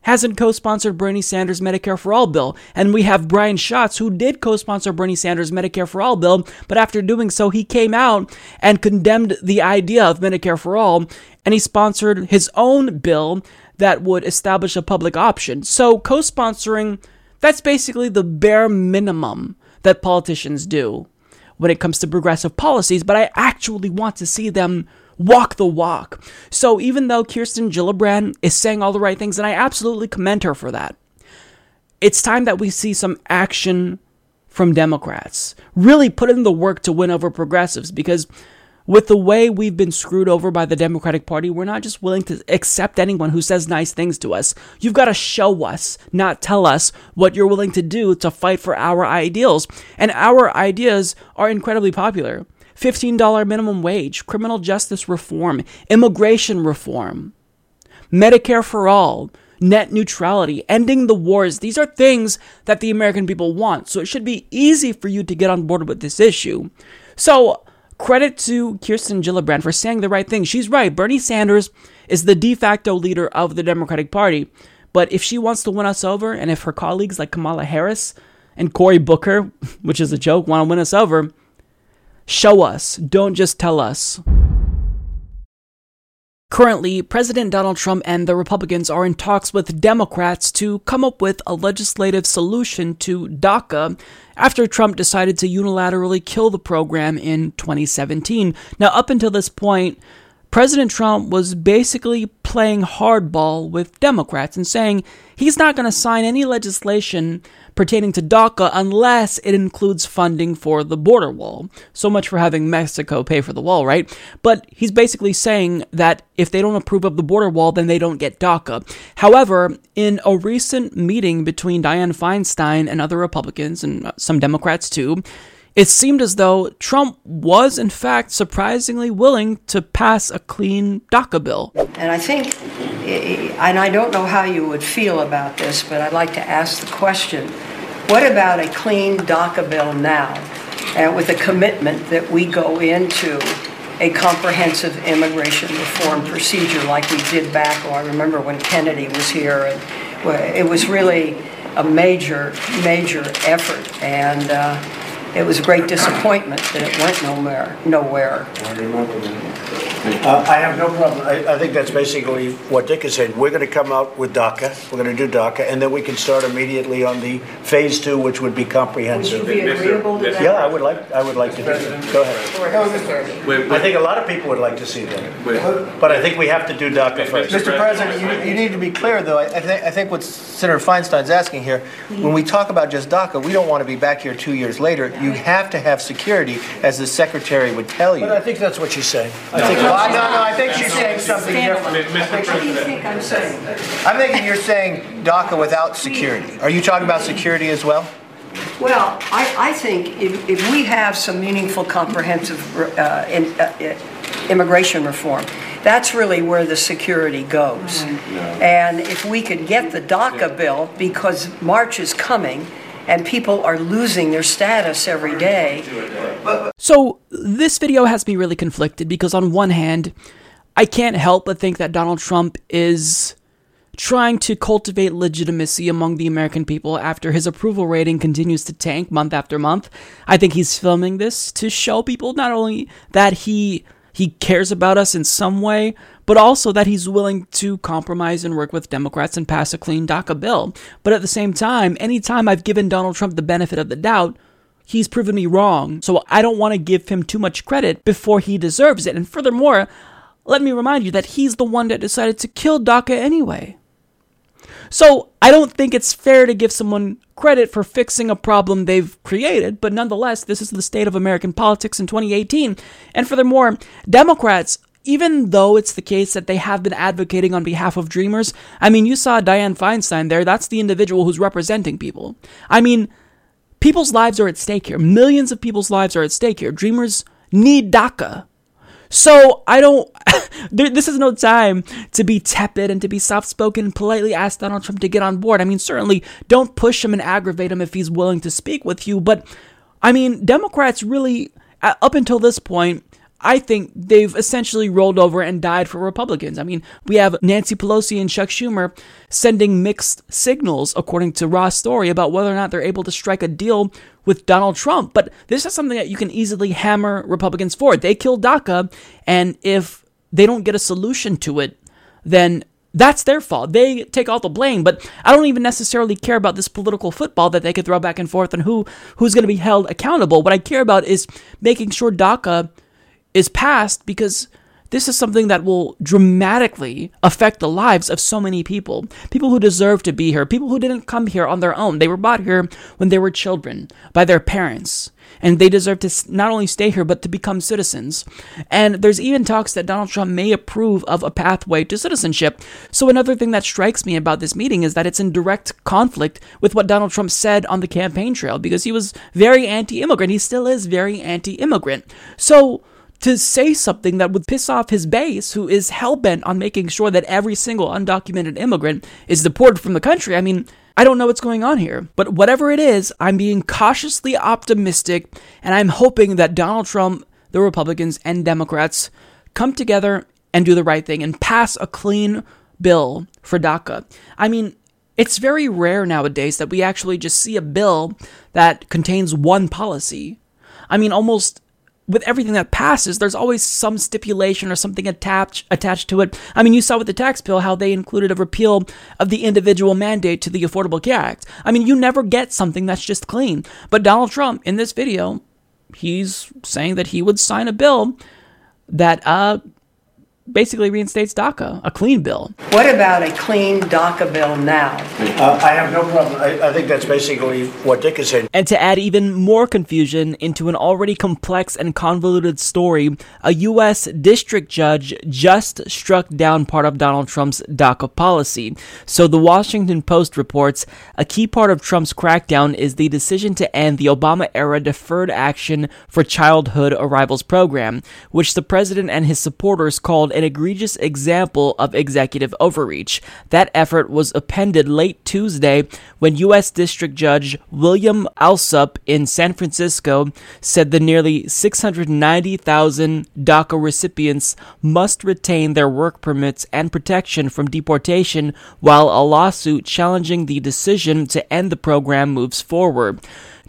hasn't co sponsored Bernie Sanders' Medicare for All bill. And we have Brian Schatz, who did co sponsor Bernie Sanders' Medicare for All bill, but after doing so, he came out and condemned the idea of Medicare for All, and he sponsored his own bill that would establish a public option. So, co sponsoring, that's basically the bare minimum that politicians do when it comes to progressive policies, but I actually want to see them walk the walk. So even though Kirsten Gillibrand is saying all the right things, and I absolutely commend her for that, it's time that we see some action from Democrats. Really put in the work to win over progressives because with the way we've been screwed over by the Democratic Party, we're not just willing to accept anyone who says nice things to us. You've got to show us, not tell us, what you're willing to do to fight for our ideals. And our ideas are incredibly popular $15 minimum wage, criminal justice reform, immigration reform, Medicare for all. Net neutrality, ending the wars. These are things that the American people want. So it should be easy for you to get on board with this issue. So Credit to Kirsten Gillibrand for saying the right thing. She's right. Bernie Sanders is the de facto leader of the Democratic Party. But if she wants to win us over, and if her colleagues like Kamala Harris and Cory Booker, which is a joke, want to win us over, show us. Don't just tell us. Currently, President Donald Trump and the Republicans are in talks with Democrats to come up with a legislative solution to DACA after Trump decided to unilaterally kill the program in 2017. Now, up until this point, President Trump was basically playing hardball with Democrats and saying he's not going to sign any legislation pertaining to DACA unless it includes funding for the border wall. So much for having Mexico pay for the wall, right? But he's basically saying that if they don't approve of the border wall, then they don't get DACA. However, in a recent meeting between Dianne Feinstein and other Republicans and some Democrats too, it seemed as though Trump was, in fact, surprisingly willing to pass a clean DACA bill. And I think, eh, eh, and I don't know how you would feel about this, but I'd like to ask the question what about a clean DACA bill now, and with a commitment that we go into a comprehensive immigration reform procedure like we did back, oh, I remember when Kennedy was here, and it was really a major, major effort. And uh, it was a great disappointment that it went nowhere. nowhere. I. Uh, I have no problem. I, I think that's basically what Dick is saying. We're going to come out with DACA. We're going to do DACA, and then we can start immediately on the phase two, which would be comprehensive. Would you be agreeable to that? Yeah, I would like. I would like to do that. Go ahead. I think a lot of people would like to see that, but I think we have to do DACA first. Mr. President, you, you need to be clear, though. I, I think I think what Senator Feinstein's asking here, when we talk about just DACA, we don't want to be back here two years later. You have to have security, as the secretary would tell you. But I think that's what she's saying. I think Well, no, no, I think she's saying something different. What do I'm saying? I'm thinking you're saying DACA without security. Are you talking about security as well? Well, I, I think if, if we have some meaningful, comprehensive uh, in, uh, uh, immigration reform, that's really where the security goes. And if we could get the DACA bill, because March is coming, and people are losing their status every day. So, this video has me really conflicted because, on one hand, I can't help but think that Donald Trump is trying to cultivate legitimacy among the American people after his approval rating continues to tank month after month. I think he's filming this to show people not only that he he cares about us in some way, but also that he's willing to compromise and work with Democrats and pass a clean DACA bill. But at the same time, anytime I've given Donald Trump the benefit of the doubt, he's proven me wrong. So I don't want to give him too much credit before he deserves it. And furthermore, let me remind you that he's the one that decided to kill DACA anyway. So I don't think it's fair to give someone credit for fixing a problem they've created, but nonetheless, this is the state of American politics in 2018. And furthermore, Democrats, even though it's the case that they have been advocating on behalf of dreamers, I mean, you saw Dianne Feinstein there. That's the individual who's representing people. I mean, people's lives are at stake here. Millions of people's lives are at stake here. Dreamers need DACA. So I don't. this is no time to be tepid and to be soft spoken and politely ask Donald Trump to get on board. I mean, certainly don't push him and aggravate him if he's willing to speak with you. But I mean, Democrats really, uh, up until this point, I think they've essentially rolled over and died for Republicans. I mean, we have Nancy Pelosi and Chuck Schumer sending mixed signals, according to Raw Story, about whether or not they're able to strike a deal with Donald Trump. But this is something that you can easily hammer Republicans for. They killed DACA, and if they don't get a solution to it, then that's their fault. They take all the blame, but I don't even necessarily care about this political football that they could throw back and forth and who who's going to be held accountable. What I care about is making sure DACA is passed because this is something that will dramatically affect the lives of so many people. People who deserve to be here, people who didn't come here on their own. They were brought here when they were children by their parents. And they deserve to not only stay here, but to become citizens. And there's even talks that Donald Trump may approve of a pathway to citizenship. So, another thing that strikes me about this meeting is that it's in direct conflict with what Donald Trump said on the campaign trail because he was very anti immigrant. He still is very anti immigrant. So, to say something that would piss off his base, who is hell bent on making sure that every single undocumented immigrant is deported from the country. I mean, I don't know what's going on here. But whatever it is, I'm being cautiously optimistic, and I'm hoping that Donald Trump, the Republicans, and Democrats come together and do the right thing and pass a clean bill for DACA. I mean, it's very rare nowadays that we actually just see a bill that contains one policy. I mean, almost with everything that passes, there's always some stipulation or something attached attached to it. I mean, you saw with the tax bill how they included a repeal of the individual mandate to the Affordable Care Act. I mean, you never get something that's just clean. But Donald Trump in this video, he's saying that he would sign a bill that uh, basically reinstates DACA, a clean bill. What about a clean DACA bill now? Uh, I have no problem. I, I think that's basically what Dick is saying. And to add even more confusion into an already complex and convoluted story, a U.S. district judge just struck down part of Donald Trump's DACA policy. So the Washington Post reports a key part of Trump's crackdown is the decision to end the Obama era Deferred Action for Childhood Arrivals program, which the president and his supporters called an egregious example of executive overreach. That effort was appended late Tuesday when U.S. District Judge William Alsup in San Francisco said the nearly 690,000 DACA recipients must retain their work permits and protection from deportation while a lawsuit challenging the decision to end the program moves forward.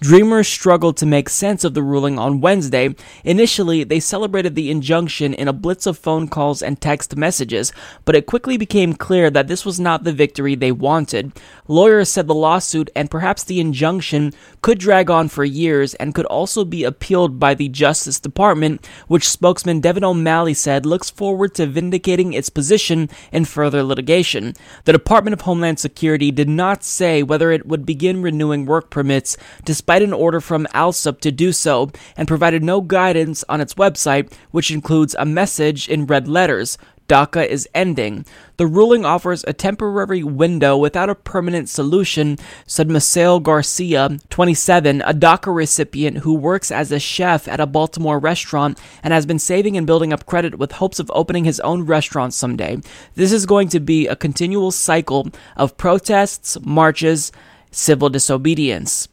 Dreamers struggled to make sense of the ruling on Wednesday. Initially, they celebrated the injunction in a blitz of phone calls and text messages, but it quickly became clear that this was not the victory they wanted. Lawyers said the lawsuit and perhaps the injunction could drag on for years and could also be appealed by the Justice Department, which spokesman Devin O'Malley said looks forward to vindicating its position in further litigation. The Department of Homeland Security did not say whether it would begin renewing work permits, despite despite an order from Alsup to do so, and provided no guidance on its website, which includes a message in red letters. DACA is ending. The ruling offers a temporary window without a permanent solution, said Misael Garcia, 27, a DACA recipient who works as a chef at a Baltimore restaurant and has been saving and building up credit with hopes of opening his own restaurant someday. This is going to be a continual cycle of protests, marches, civil disobedience.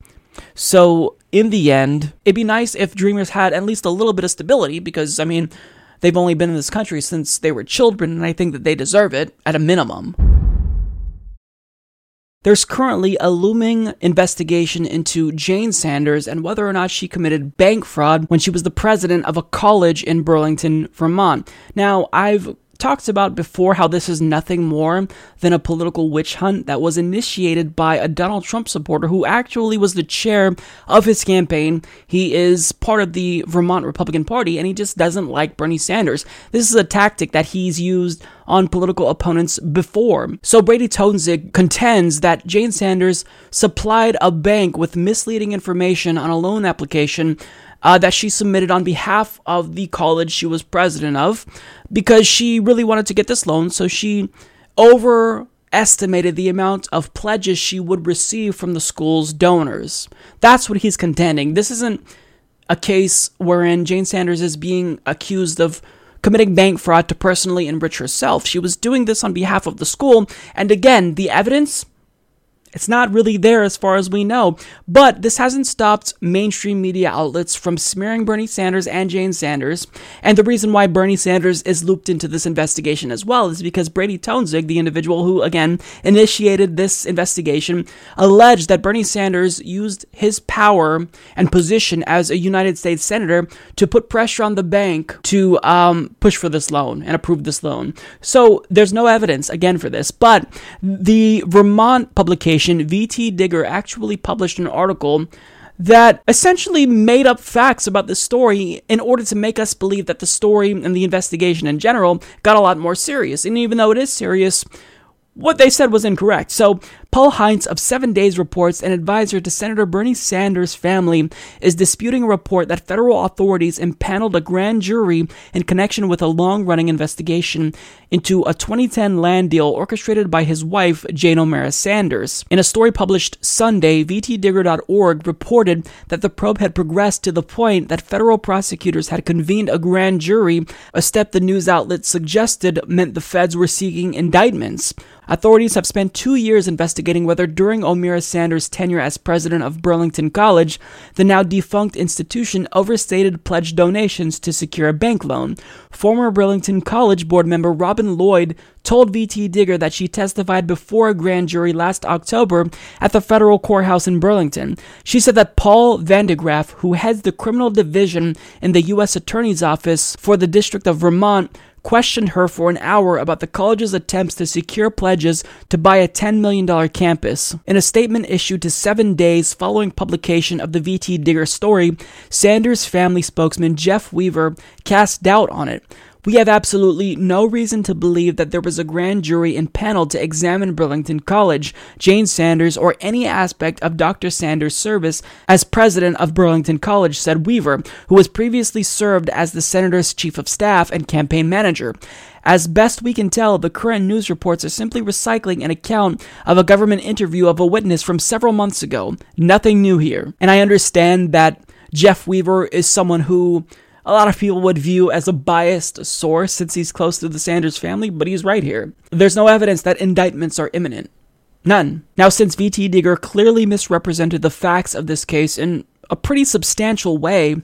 So, in the end, it'd be nice if Dreamers had at least a little bit of stability because, I mean, they've only been in this country since they were children, and I think that they deserve it at a minimum. There's currently a looming investigation into Jane Sanders and whether or not she committed bank fraud when she was the president of a college in Burlington, Vermont. Now, I've talked about before how this is nothing more than a political witch hunt that was initiated by a Donald Trump supporter who actually was the chair of his campaign. He is part of the Vermont Republican Party and he just doesn't like Bernie Sanders. This is a tactic that he's used on political opponents before. So Brady Toensing contends that Jane Sanders supplied a bank with misleading information on a loan application uh, that she submitted on behalf of the college she was president of because she really wanted to get this loan. So she overestimated the amount of pledges she would receive from the school's donors. That's what he's contending. This isn't a case wherein Jane Sanders is being accused of committing bank fraud to personally enrich herself. She was doing this on behalf of the school. And again, the evidence it's not really there as far as we know. But this hasn't stopped mainstream media outlets from smearing Bernie Sanders and Jane Sanders. And the reason why Bernie Sanders is looped into this investigation as well is because Brady Toensing, the individual who, again, initiated this investigation, alleged that Bernie Sanders used his power and position as a United States Senator to put pressure on the bank to um, push for this loan and approve this loan. So there's no evidence, again, for this. But the Vermont publication VT Digger actually published an article that essentially made up facts about the story in order to make us believe that the story and the investigation in general got a lot more serious. And even though it is serious, what they said was incorrect. So, Paul Heinz of Seven Days reports an advisor to Senator Bernie Sanders' family is disputing a report that federal authorities impaneled a grand jury in connection with a long running investigation into a 2010 land deal orchestrated by his wife, Jane O'Meara Sanders. In a story published Sunday, VTDigger.org reported that the probe had progressed to the point that federal prosecutors had convened a grand jury, a step the news outlet suggested meant the feds were seeking indictments. Authorities have spent two years investigating whether during O'Meara Sanders' tenure as president of Burlington College, the now defunct institution overstated pledged donations to secure a bank loan. Former Burlington College board member Robin Lloyd told VT Digger that she testified before a grand jury last October at the federal courthouse in Burlington. She said that Paul Van de Graaf, who heads the criminal division in the U.S. Attorney's Office for the District of Vermont, questioned her for an hour about the college's attempts to secure pledges to buy a $10 million campus. In a statement issued to seven days following publication of the VT Digger story, Sanders' family spokesman Jeff Weaver cast doubt on it. We have absolutely no reason to believe that there was a grand jury and panel to examine Burlington College, Jane Sanders, or any aspect of Dr. Sanders' service as president of Burlington College, said Weaver, who was previously served as the senator's chief of staff and campaign manager. As best we can tell, the current news reports are simply recycling an account of a government interview of a witness from several months ago. Nothing new here. And I understand that Jeff Weaver is someone who a lot of people would view as a biased source since he's close to the Sanders family, but he's right here. There's no evidence that indictments are imminent. None. Now, since VT Digger clearly misrepresented the facts of this case in a pretty substantial way,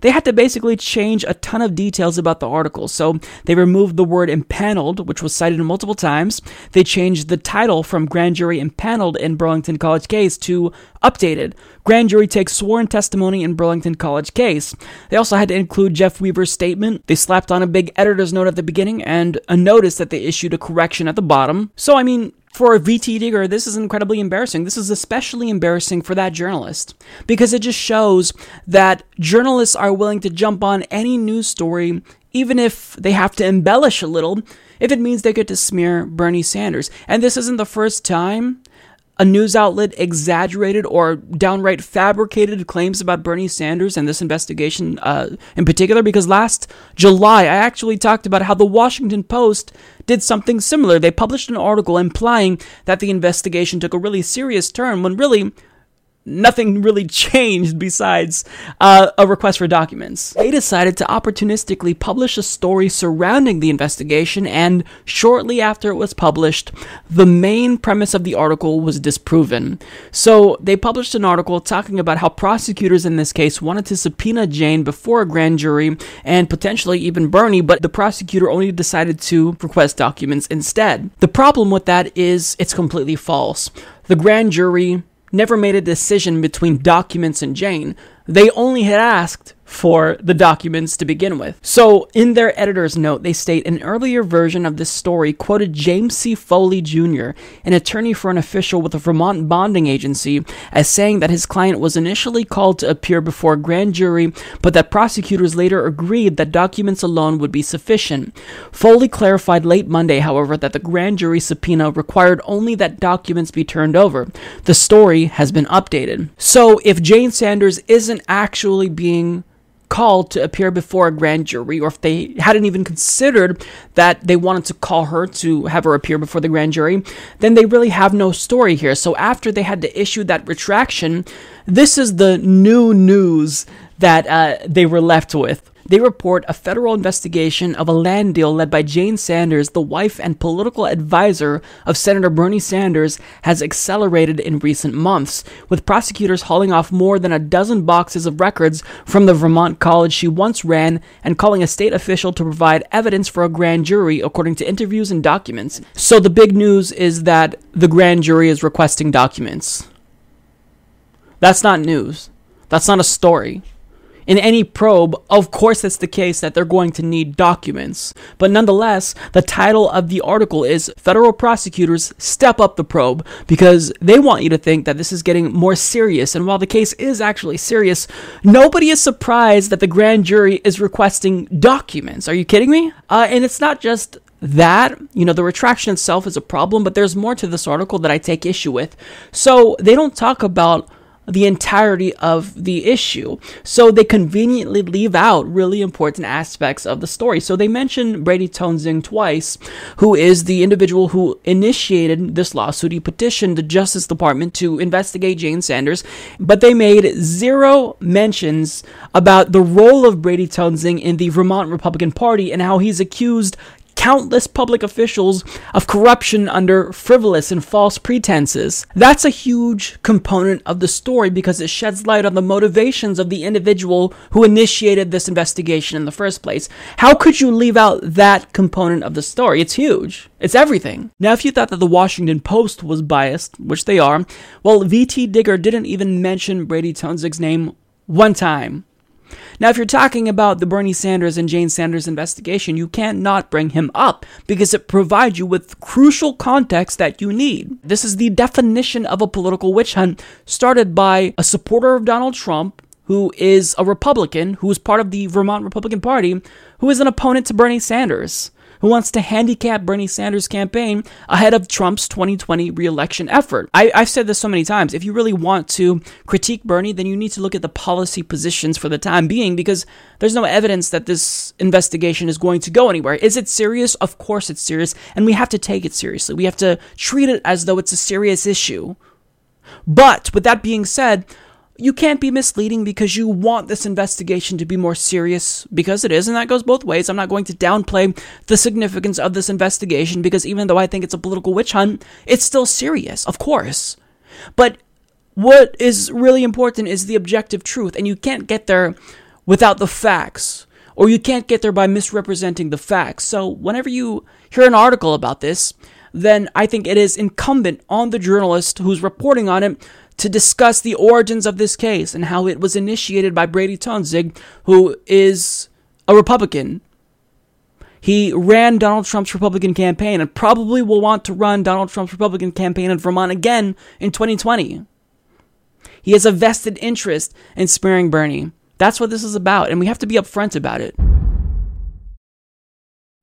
they had to basically change a ton of details about the article. So they removed the word impaneled, which was cited multiple times. They changed the title from grand jury impaneled in Burlington College case to updated. Grand jury takes sworn testimony in Burlington College case. They also had to include Jeff Weaver's statement. They slapped on a big editor's note at the beginning and a notice that they issued a correction at the bottom. So, I mean, for a VT digger, this is incredibly embarrassing. This is especially embarrassing for that journalist because it just shows that journalists are willing to jump on any news story, even if they have to embellish a little, if it means they get to smear Bernie Sanders. And this isn't the first time a news outlet exaggerated or downright fabricated claims about Bernie Sanders and this investigation uh, in particular, because last July I actually talked about how the Washington Post did something similar. They published an article implying that the investigation took a really serious turn when really nothing really changed besides uh, a request for documents. They decided to opportunistically publish a story surrounding the investigation, and shortly after it was published, the main premise of the article was disproven. So they published an article talking about how prosecutors in this case wanted to subpoena Jane before a grand jury and potentially even Bernie, but the prosecutor only decided to request documents instead. The problem with that is it's completely false. The grand jury never made a decision between documents and Jane. They only had asked for the documents to begin with. So, in their editor's note, they state an earlier version of this story quoted James C. Foley Jr., an attorney for an official with the Vermont Bonding Agency, as saying that his client was initially called to appear before a grand jury, but that prosecutors later agreed that documents alone would be sufficient. Foley clarified late Monday, however, that the grand jury subpoena required only that documents be turned over. The story has been updated. So, if Jane Sanders isn't actually being called to appear before a grand jury, or if they hadn't even considered that they wanted to call her to have her appear before the grand jury, then they really have no story here. So after they had to issue that retraction, this is the new news that uh, they were left with. They report a federal investigation of a land deal led by Jane Sanders, the wife and political advisor of Senator Bernie Sanders, has accelerated in recent months, with prosecutors hauling off more than a dozen boxes of records from the Vermont college she once ran and calling a state official to provide evidence for a grand jury, according to interviews and documents. So the big news is that the grand jury is requesting documents. That's not news. That's not a story in any probe, of course, it's the case that they're going to need documents. But nonetheless, the title of the article is Federal Prosecutors Step Up the Probe because they want you to think that this is getting more serious. And while the case is actually serious, nobody is surprised that the grand jury is requesting documents. Are you kidding me? Uh, and it's not just that, you know, the retraction itself is a problem, but there's more to this article that I take issue with. So they don't talk about the entirety of the issue. So they conveniently leave out really important aspects of the story. So they mention Brady Toensing twice, who is the individual who initiated this lawsuit. He petitioned the Justice Department to investigate Jane Sanders, but they made zero mentions about the role of Brady Toensing in the Vermont Republican Party and how he's accused countless public officials of corruption under frivolous and false pretenses. That's a huge component of the story because it sheds light on the motivations of the individual who initiated this investigation in the first place. How could you leave out that component of the story? It's huge. It's everything. Now, if you thought that the Washington Post was biased, which they are, well, VT Digger didn't even mention Brady Toensing's name one time. Now, if you're talking about the Bernie Sanders and Jane Sanders investigation, you can't not bring him up because it provides you with crucial context that you need. This is the definition of a political witch hunt started by a supporter of Donald Trump who is a Republican, who is part of the Vermont Republican Party, who is an opponent to Bernie Sanders who wants to handicap Bernie Sanders' campaign ahead of Trump's 2020 reelection effort. I, have said this so many times. If you really want to critique Bernie, then you need to look at the policy positions for the time being because there's no evidence that this investigation is going to go anywhere. Is it serious? Of course it's serious, and we have to take it seriously. We have to treat it as though it's a serious issue. But with that being said, you can't be misleading because you want this investigation to be more serious because it is, and that goes both ways. I'm not going to downplay the significance of this investigation because even though I think it's a political witch hunt, it's still serious, of course. But what is really important is the objective truth, and you can't get there without the facts, or you can't get there by misrepresenting the facts. So whenever you hear an article about this, then I think it is incumbent on the journalist who's reporting on it to discuss the origins of this case and how it was initiated by Brady Toensing, who is a Republican. He ran Donald Trump's Republican campaign and probably will want to run Donald Trump's Republican campaign in Vermont again in 2020. He has a vested interest in sparing Bernie. That's what this is about, and we have to be upfront about it.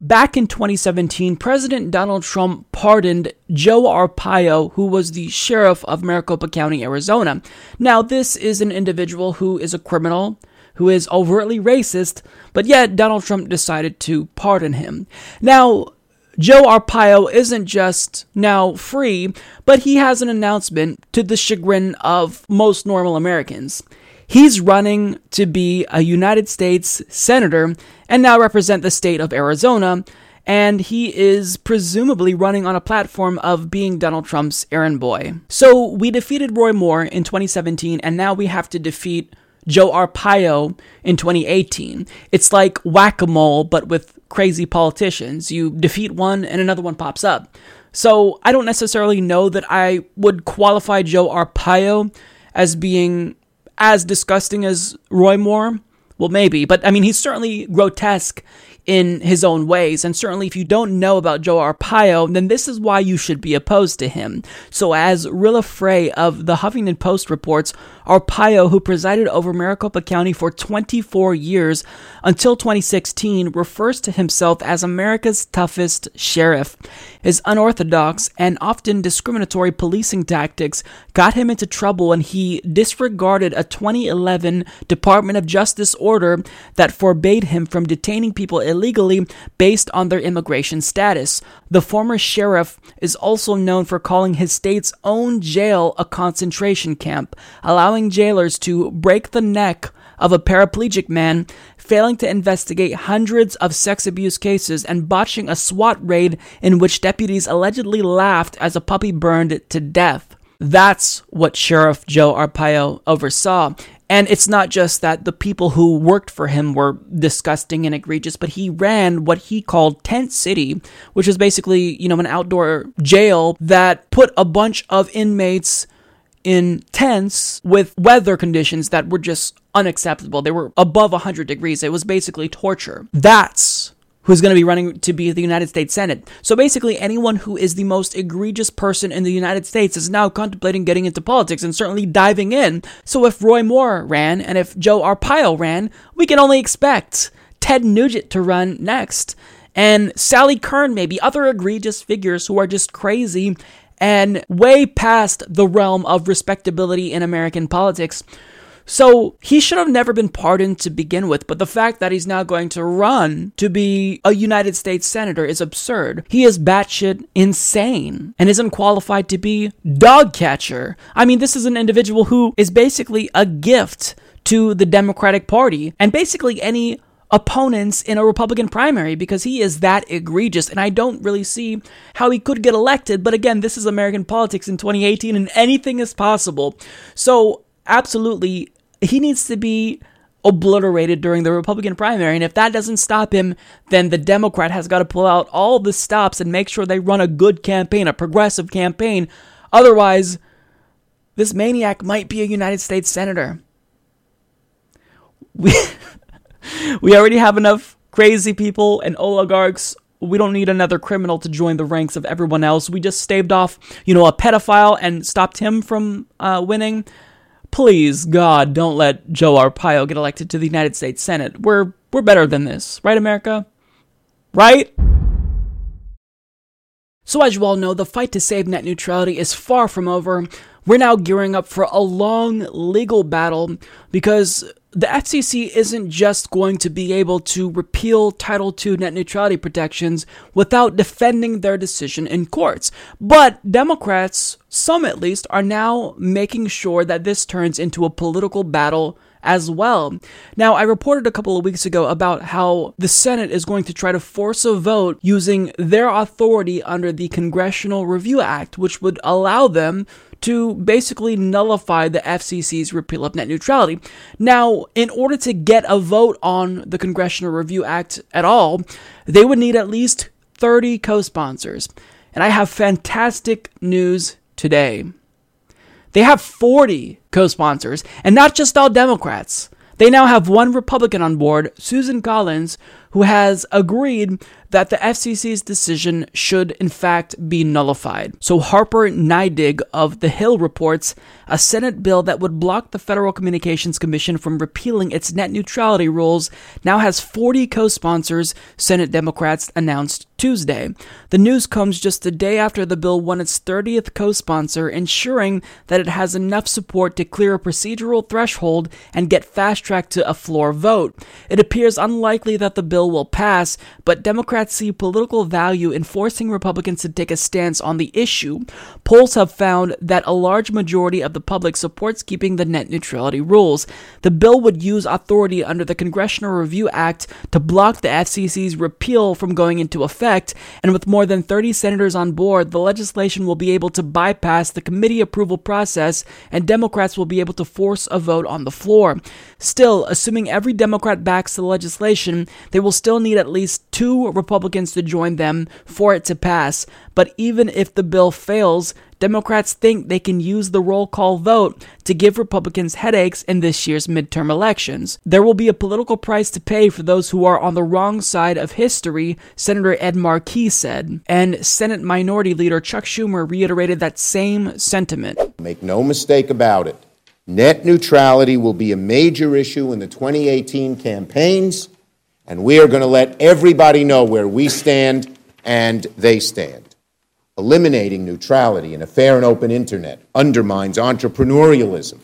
Back in 2017, President Donald Trump pardoned Joe Arpaio, who was the sheriff of Maricopa County, Arizona. Now, this is an individual who is a criminal, who is overtly racist, but yet Donald Trump decided to pardon him. Now, Joe Arpaio isn't just now free, but he has an announcement to the chagrin of most normal Americans. He's running to be a United States Senator and now represent the state of Arizona, and he is presumably running on a platform of being Donald Trump's errand boy. So we defeated Roy Moore in 2017, and now we have to defeat Joe Arpaio in 2018. It's like whack a mole, but with crazy politicians. You defeat one, and another one pops up. So I don't necessarily know that I would qualify Joe Arpaio as being as disgusting as Roy Moore? Well, maybe, but I mean, he's certainly grotesque in his own ways. And certainly, if you don't know about Joe Arpaio, then this is why you should be opposed to him. So, as Willa Frej of the Huffington Post reports, Arpaio, who presided over Maricopa County for 24 years until 2016, refers to himself as America's toughest sheriff. His unorthodox and often discriminatory policing tactics got him into trouble when he disregarded a 2011 Department of Justice order that forbade him from detaining people illegally based on their immigration status. The former sheriff is also known for calling his state's own jail a concentration camp, allowing jailers to break the neck of a paraplegic man, failing to investigate hundreds of sex abuse cases, and botching a SWAT raid in which deputies allegedly laughed as a puppy burned to death. That's what Sheriff Joe Arpaio oversaw. And it's not just that the people who worked for him were disgusting and egregious, but he ran what he called Tent City, which is basically, you know, an outdoor jail that put a bunch of inmates in tents with weather conditions that were just unacceptable. They were above 100 degrees. It was basically torture. That's who's going to be running to be the United States Senate. So basically, anyone who is the most egregious person in the United States is now contemplating getting into politics and certainly diving in. So if Roy Moore ran and if Joe Arpaio ran, we can only expect Ted Nugent to run next. And Sally Kern, maybe other egregious figures who are just crazy and way past the realm of respectability in American politics. So he should have never been pardoned to begin with, but the fact that he's now going to run to be a United States Senator is absurd. He is batshit insane and isn't qualified to be dog catcher. I mean, this is an individual who is basically a gift to the Democratic Party and basically any opponents in a Republican primary because he is that egregious. And I don't really see how he could get elected. But again, this is American politics in 2018 and anything is possible. So, absolutely, he needs to be obliterated during the Republican primary. And if that doesn't stop him, then the Democrat has got to pull out all the stops and make sure they run a good campaign, a progressive campaign. Otherwise, this maniac might be a United States Senator. We. we already have enough crazy people and oligarchs. We don't need another criminal to join the ranks of everyone else. We just staved off, you know, a pedophile and stopped him from uh, winning. Please, God, don't let Joe Arpaio get elected to the United States Senate. We're we're better than this, right, America? Right? So, as you all know, the fight to save net neutrality is far from over. We're now gearing up for a long legal battle because the FCC isn't just going to be able to repeal Title II net neutrality protections without defending their decision in courts. But Democrats, some at least, are now making sure that this turns into a political battle as well. Now, I reported a couple of weeks ago about how the Senate is going to try to force a vote using their authority under the Congressional Review Act, which would allow them to basically nullify the FCC's repeal of net neutrality. Now, in order to get a vote on the Congressional Review Act at all, they would need at least 30 co sponsors. And I have fantastic news today. They have 40 co sponsors, and not just all Democrats. They now have one Republican on board, Susan Collins, who has agreed that the FCC's decision should in fact be nullified. So Harper Neidig of The Hill reports a Senate bill that would block the Federal Communications Commission from repealing its net neutrality rules now has 40 co-sponsors, Senate Democrats announced Tuesday. The news comes just a day after the bill won its 30th co-sponsor, ensuring that it has enough support to clear a procedural threshold and get fast-tracked to a floor vote. It appears unlikely that the bill will pass, but Democrats Democrats see political value in forcing Republicans to take a stance on the issue. Polls have found that a large majority of the public supports keeping the net neutrality rules. The bill would use authority under the Congressional Review Act to block the FCC's repeal from going into effect, and with more than 30 senators on board, the legislation will be able to bypass the committee approval process, and Democrats will be able to force a vote on the floor. Still, assuming every Democrat backs the legislation, they will still need at least two Republicans to join them for it to pass. But even if the bill fails, Democrats think they can use the roll call vote to give Republicans headaches in this year's midterm elections. There will be a political price to pay for those who are on the wrong side of history, Senator Ed Markey said. And Senate Minority Leader Chuck Schumer reiterated that same sentiment. Make no mistake about it. Net neutrality will be a major issue in the 2018 campaigns, and we are going to let everybody know where we stand and they stand. Eliminating neutrality in a fair and open internet undermines entrepreneurialism,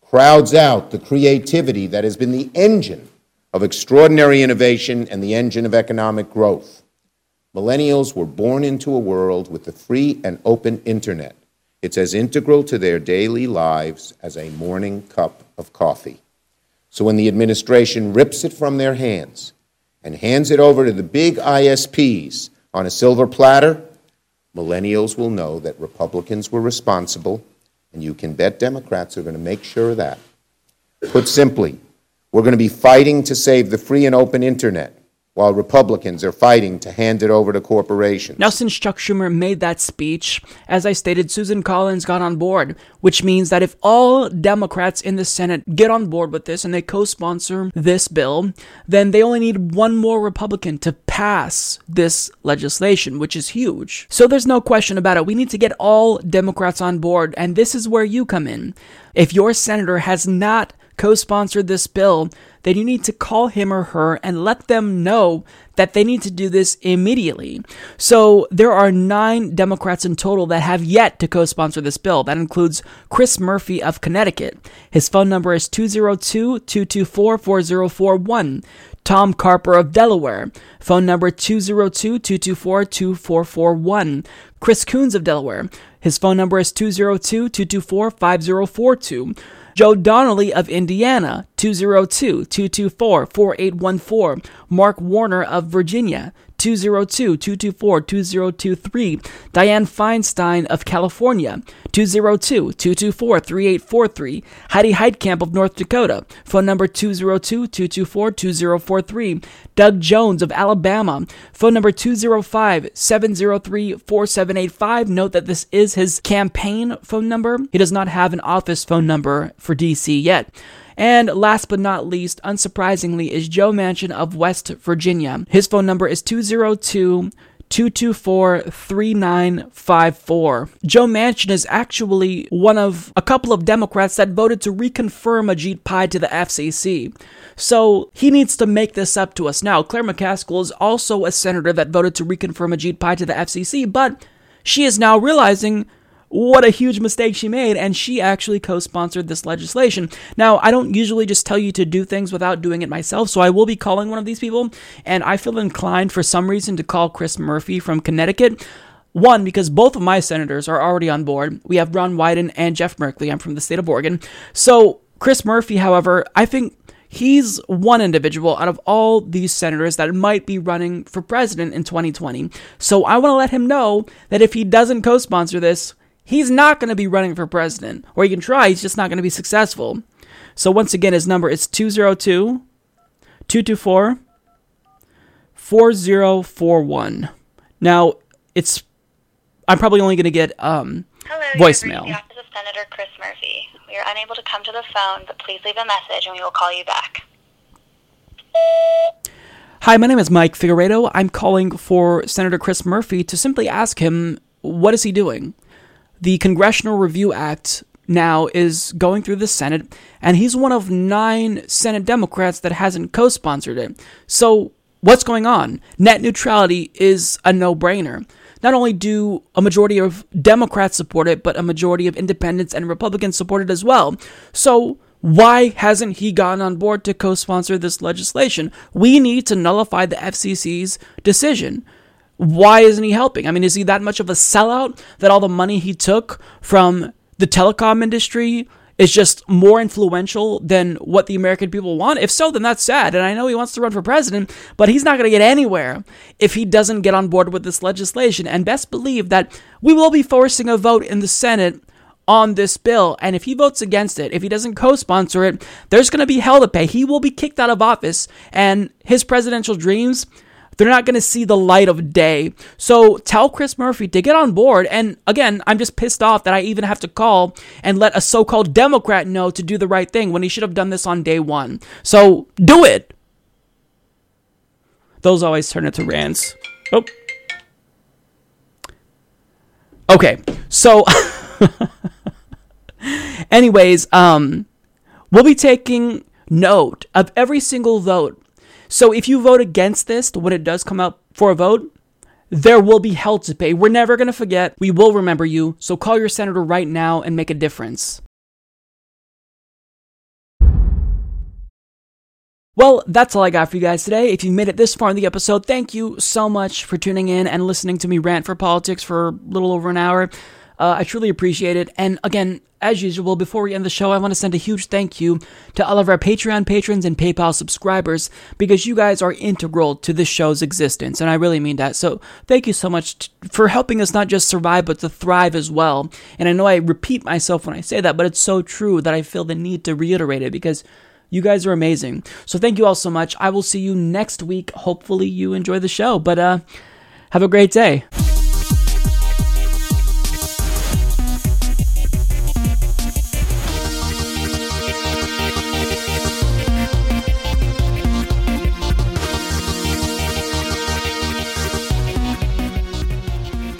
crowds out the creativity that has been the engine of extraordinary innovation and the engine of economic growth. Millennials were born into a world with the free and open internet. It's as integral to their daily lives as a morning cup of coffee. So when the administration rips it from their hands and hands it over to the big ISPs on a silver platter, millennials will know that Republicans were responsible, and you can bet Democrats are going to make sure of that. Put simply, we're going to be fighting to save the free and open internet while Republicans are fighting to hand it over to corporations. Now, since Chuck Schumer made that speech, as I stated, Susan Collins got on board, which means that if all Democrats in the Senate get on board with this and they co sponsor this bill, then they only need one more Republican to pass this legislation, which is huge. So there's no question about it. We need to get all Democrats on board, and this is where you come in. If your senator has not co sponsored this bill, then you need to call him or her and let them know that they need to do this immediately. So there are nine Democrats in total that have yet to co sponsor this bill. That includes Chris Murphy of Connecticut. His phone number is 202 224 4041. Tom Carper of Delaware. Phone number 202 224 2441. Chris Coons of Delaware. His phone number is 202 224 5042. Joe Donnelly of Indiana, 202 224 4814. Mark Warner of Virginia, 202 224 2023. Dianne Feinstein of California, 202 224 3843. Heidi Heitkamp of North Dakota, phone number 202 224 2043. Doug Jones of Alabama, phone number 205 703 4785. Note that this is his campaign phone number. He does not have an office phone number for DC yet. And last but not least, unsurprisingly, is Joe Manchin of West Virginia. His phone number is 202 224 3954. Joe Manchin is actually one of a couple of Democrats that voted to reconfirm Ajit Pai to the FCC. So he needs to make this up to us. Now, Claire McCaskill is also a senator that voted to reconfirm Ajit Pai to the FCC, but she is now realizing what a huge mistake she made, and she actually co sponsored this legislation. Now, I don't usually just tell you to do things without doing it myself, so I will be calling one of these people, and I feel inclined for some reason to call Chris Murphy from Connecticut. One, because both of my senators are already on board. We have Ron Wyden and Jeff Merkley. I'm from the state of Oregon. So, Chris Murphy, however, I think he's one individual out of all these senators that might be running for president in 2020. So I want to let him know that if he doesn't co sponsor this, he's not going to be running for president. Or he can try, he's just not going to be successful. So once again, his number is 202 224 4041. Now, it's I'm probably only going to get um Hello, voicemail. Office of Senator Chris Murphy. We are unable to come to the phone, but please leave a message and we will call you back. Hi, my name is Mike Figueredo. I'm calling for Senator Chris Murphy to simply ask him what is he doing? The Congressional Review Act now is going through the Senate, and he's one of nine Senate Democrats that hasn't co sponsored it. So, what's going on? Net neutrality is a no brainer. Not only do a majority of Democrats support it, but a majority of independents and Republicans support it as well. So, why hasn't he gotten on board to co sponsor this legislation? We need to nullify the FCC's decision. Why isn't he helping? I mean, is he that much of a sellout that all the money he took from the telecom industry is just more influential than what the American people want? If so, then that's sad. And I know he wants to run for president, but he's not going to get anywhere if he doesn't get on board with this legislation. And best believe that we will be forcing a vote in the Senate on this bill. And if he votes against it, if he doesn't co sponsor it, there's going to be hell to pay. He will be kicked out of office, and his presidential dreams they're not going to see the light of day. So tell Chris Murphy to get on board. And again, I'm just pissed off that I even have to call and let a so called Democrat know to do the right thing when he should have done this on day one. So do it. Those always turn into rants. Oh. Okay, so. Anyways, um, we'll be taking note of every single vote. So if you vote against this, when it does come up for a vote, there will be hell to pay. We're never going to forget. We will remember you. So call your senator right now and make a difference. Well, that's all I got for you guys today. If you made it this far in the episode, thank you so much for tuning in and listening to me rant for politics for a little over an hour. Uh, I truly appreciate it. And again, as usual, before we end the show, I want to send a huge thank you to all of our Patreon patrons and PayPal subscribers because you guys are integral to this show's existence. And I really mean that. So thank you so much t- for helping us not just survive, but to thrive as well. And I know I repeat myself when I say that, but it's so true that I feel the need to reiterate it because you guys are amazing. So thank you all so much. I will see you next week. Hopefully you enjoy the show. But uh have a great day.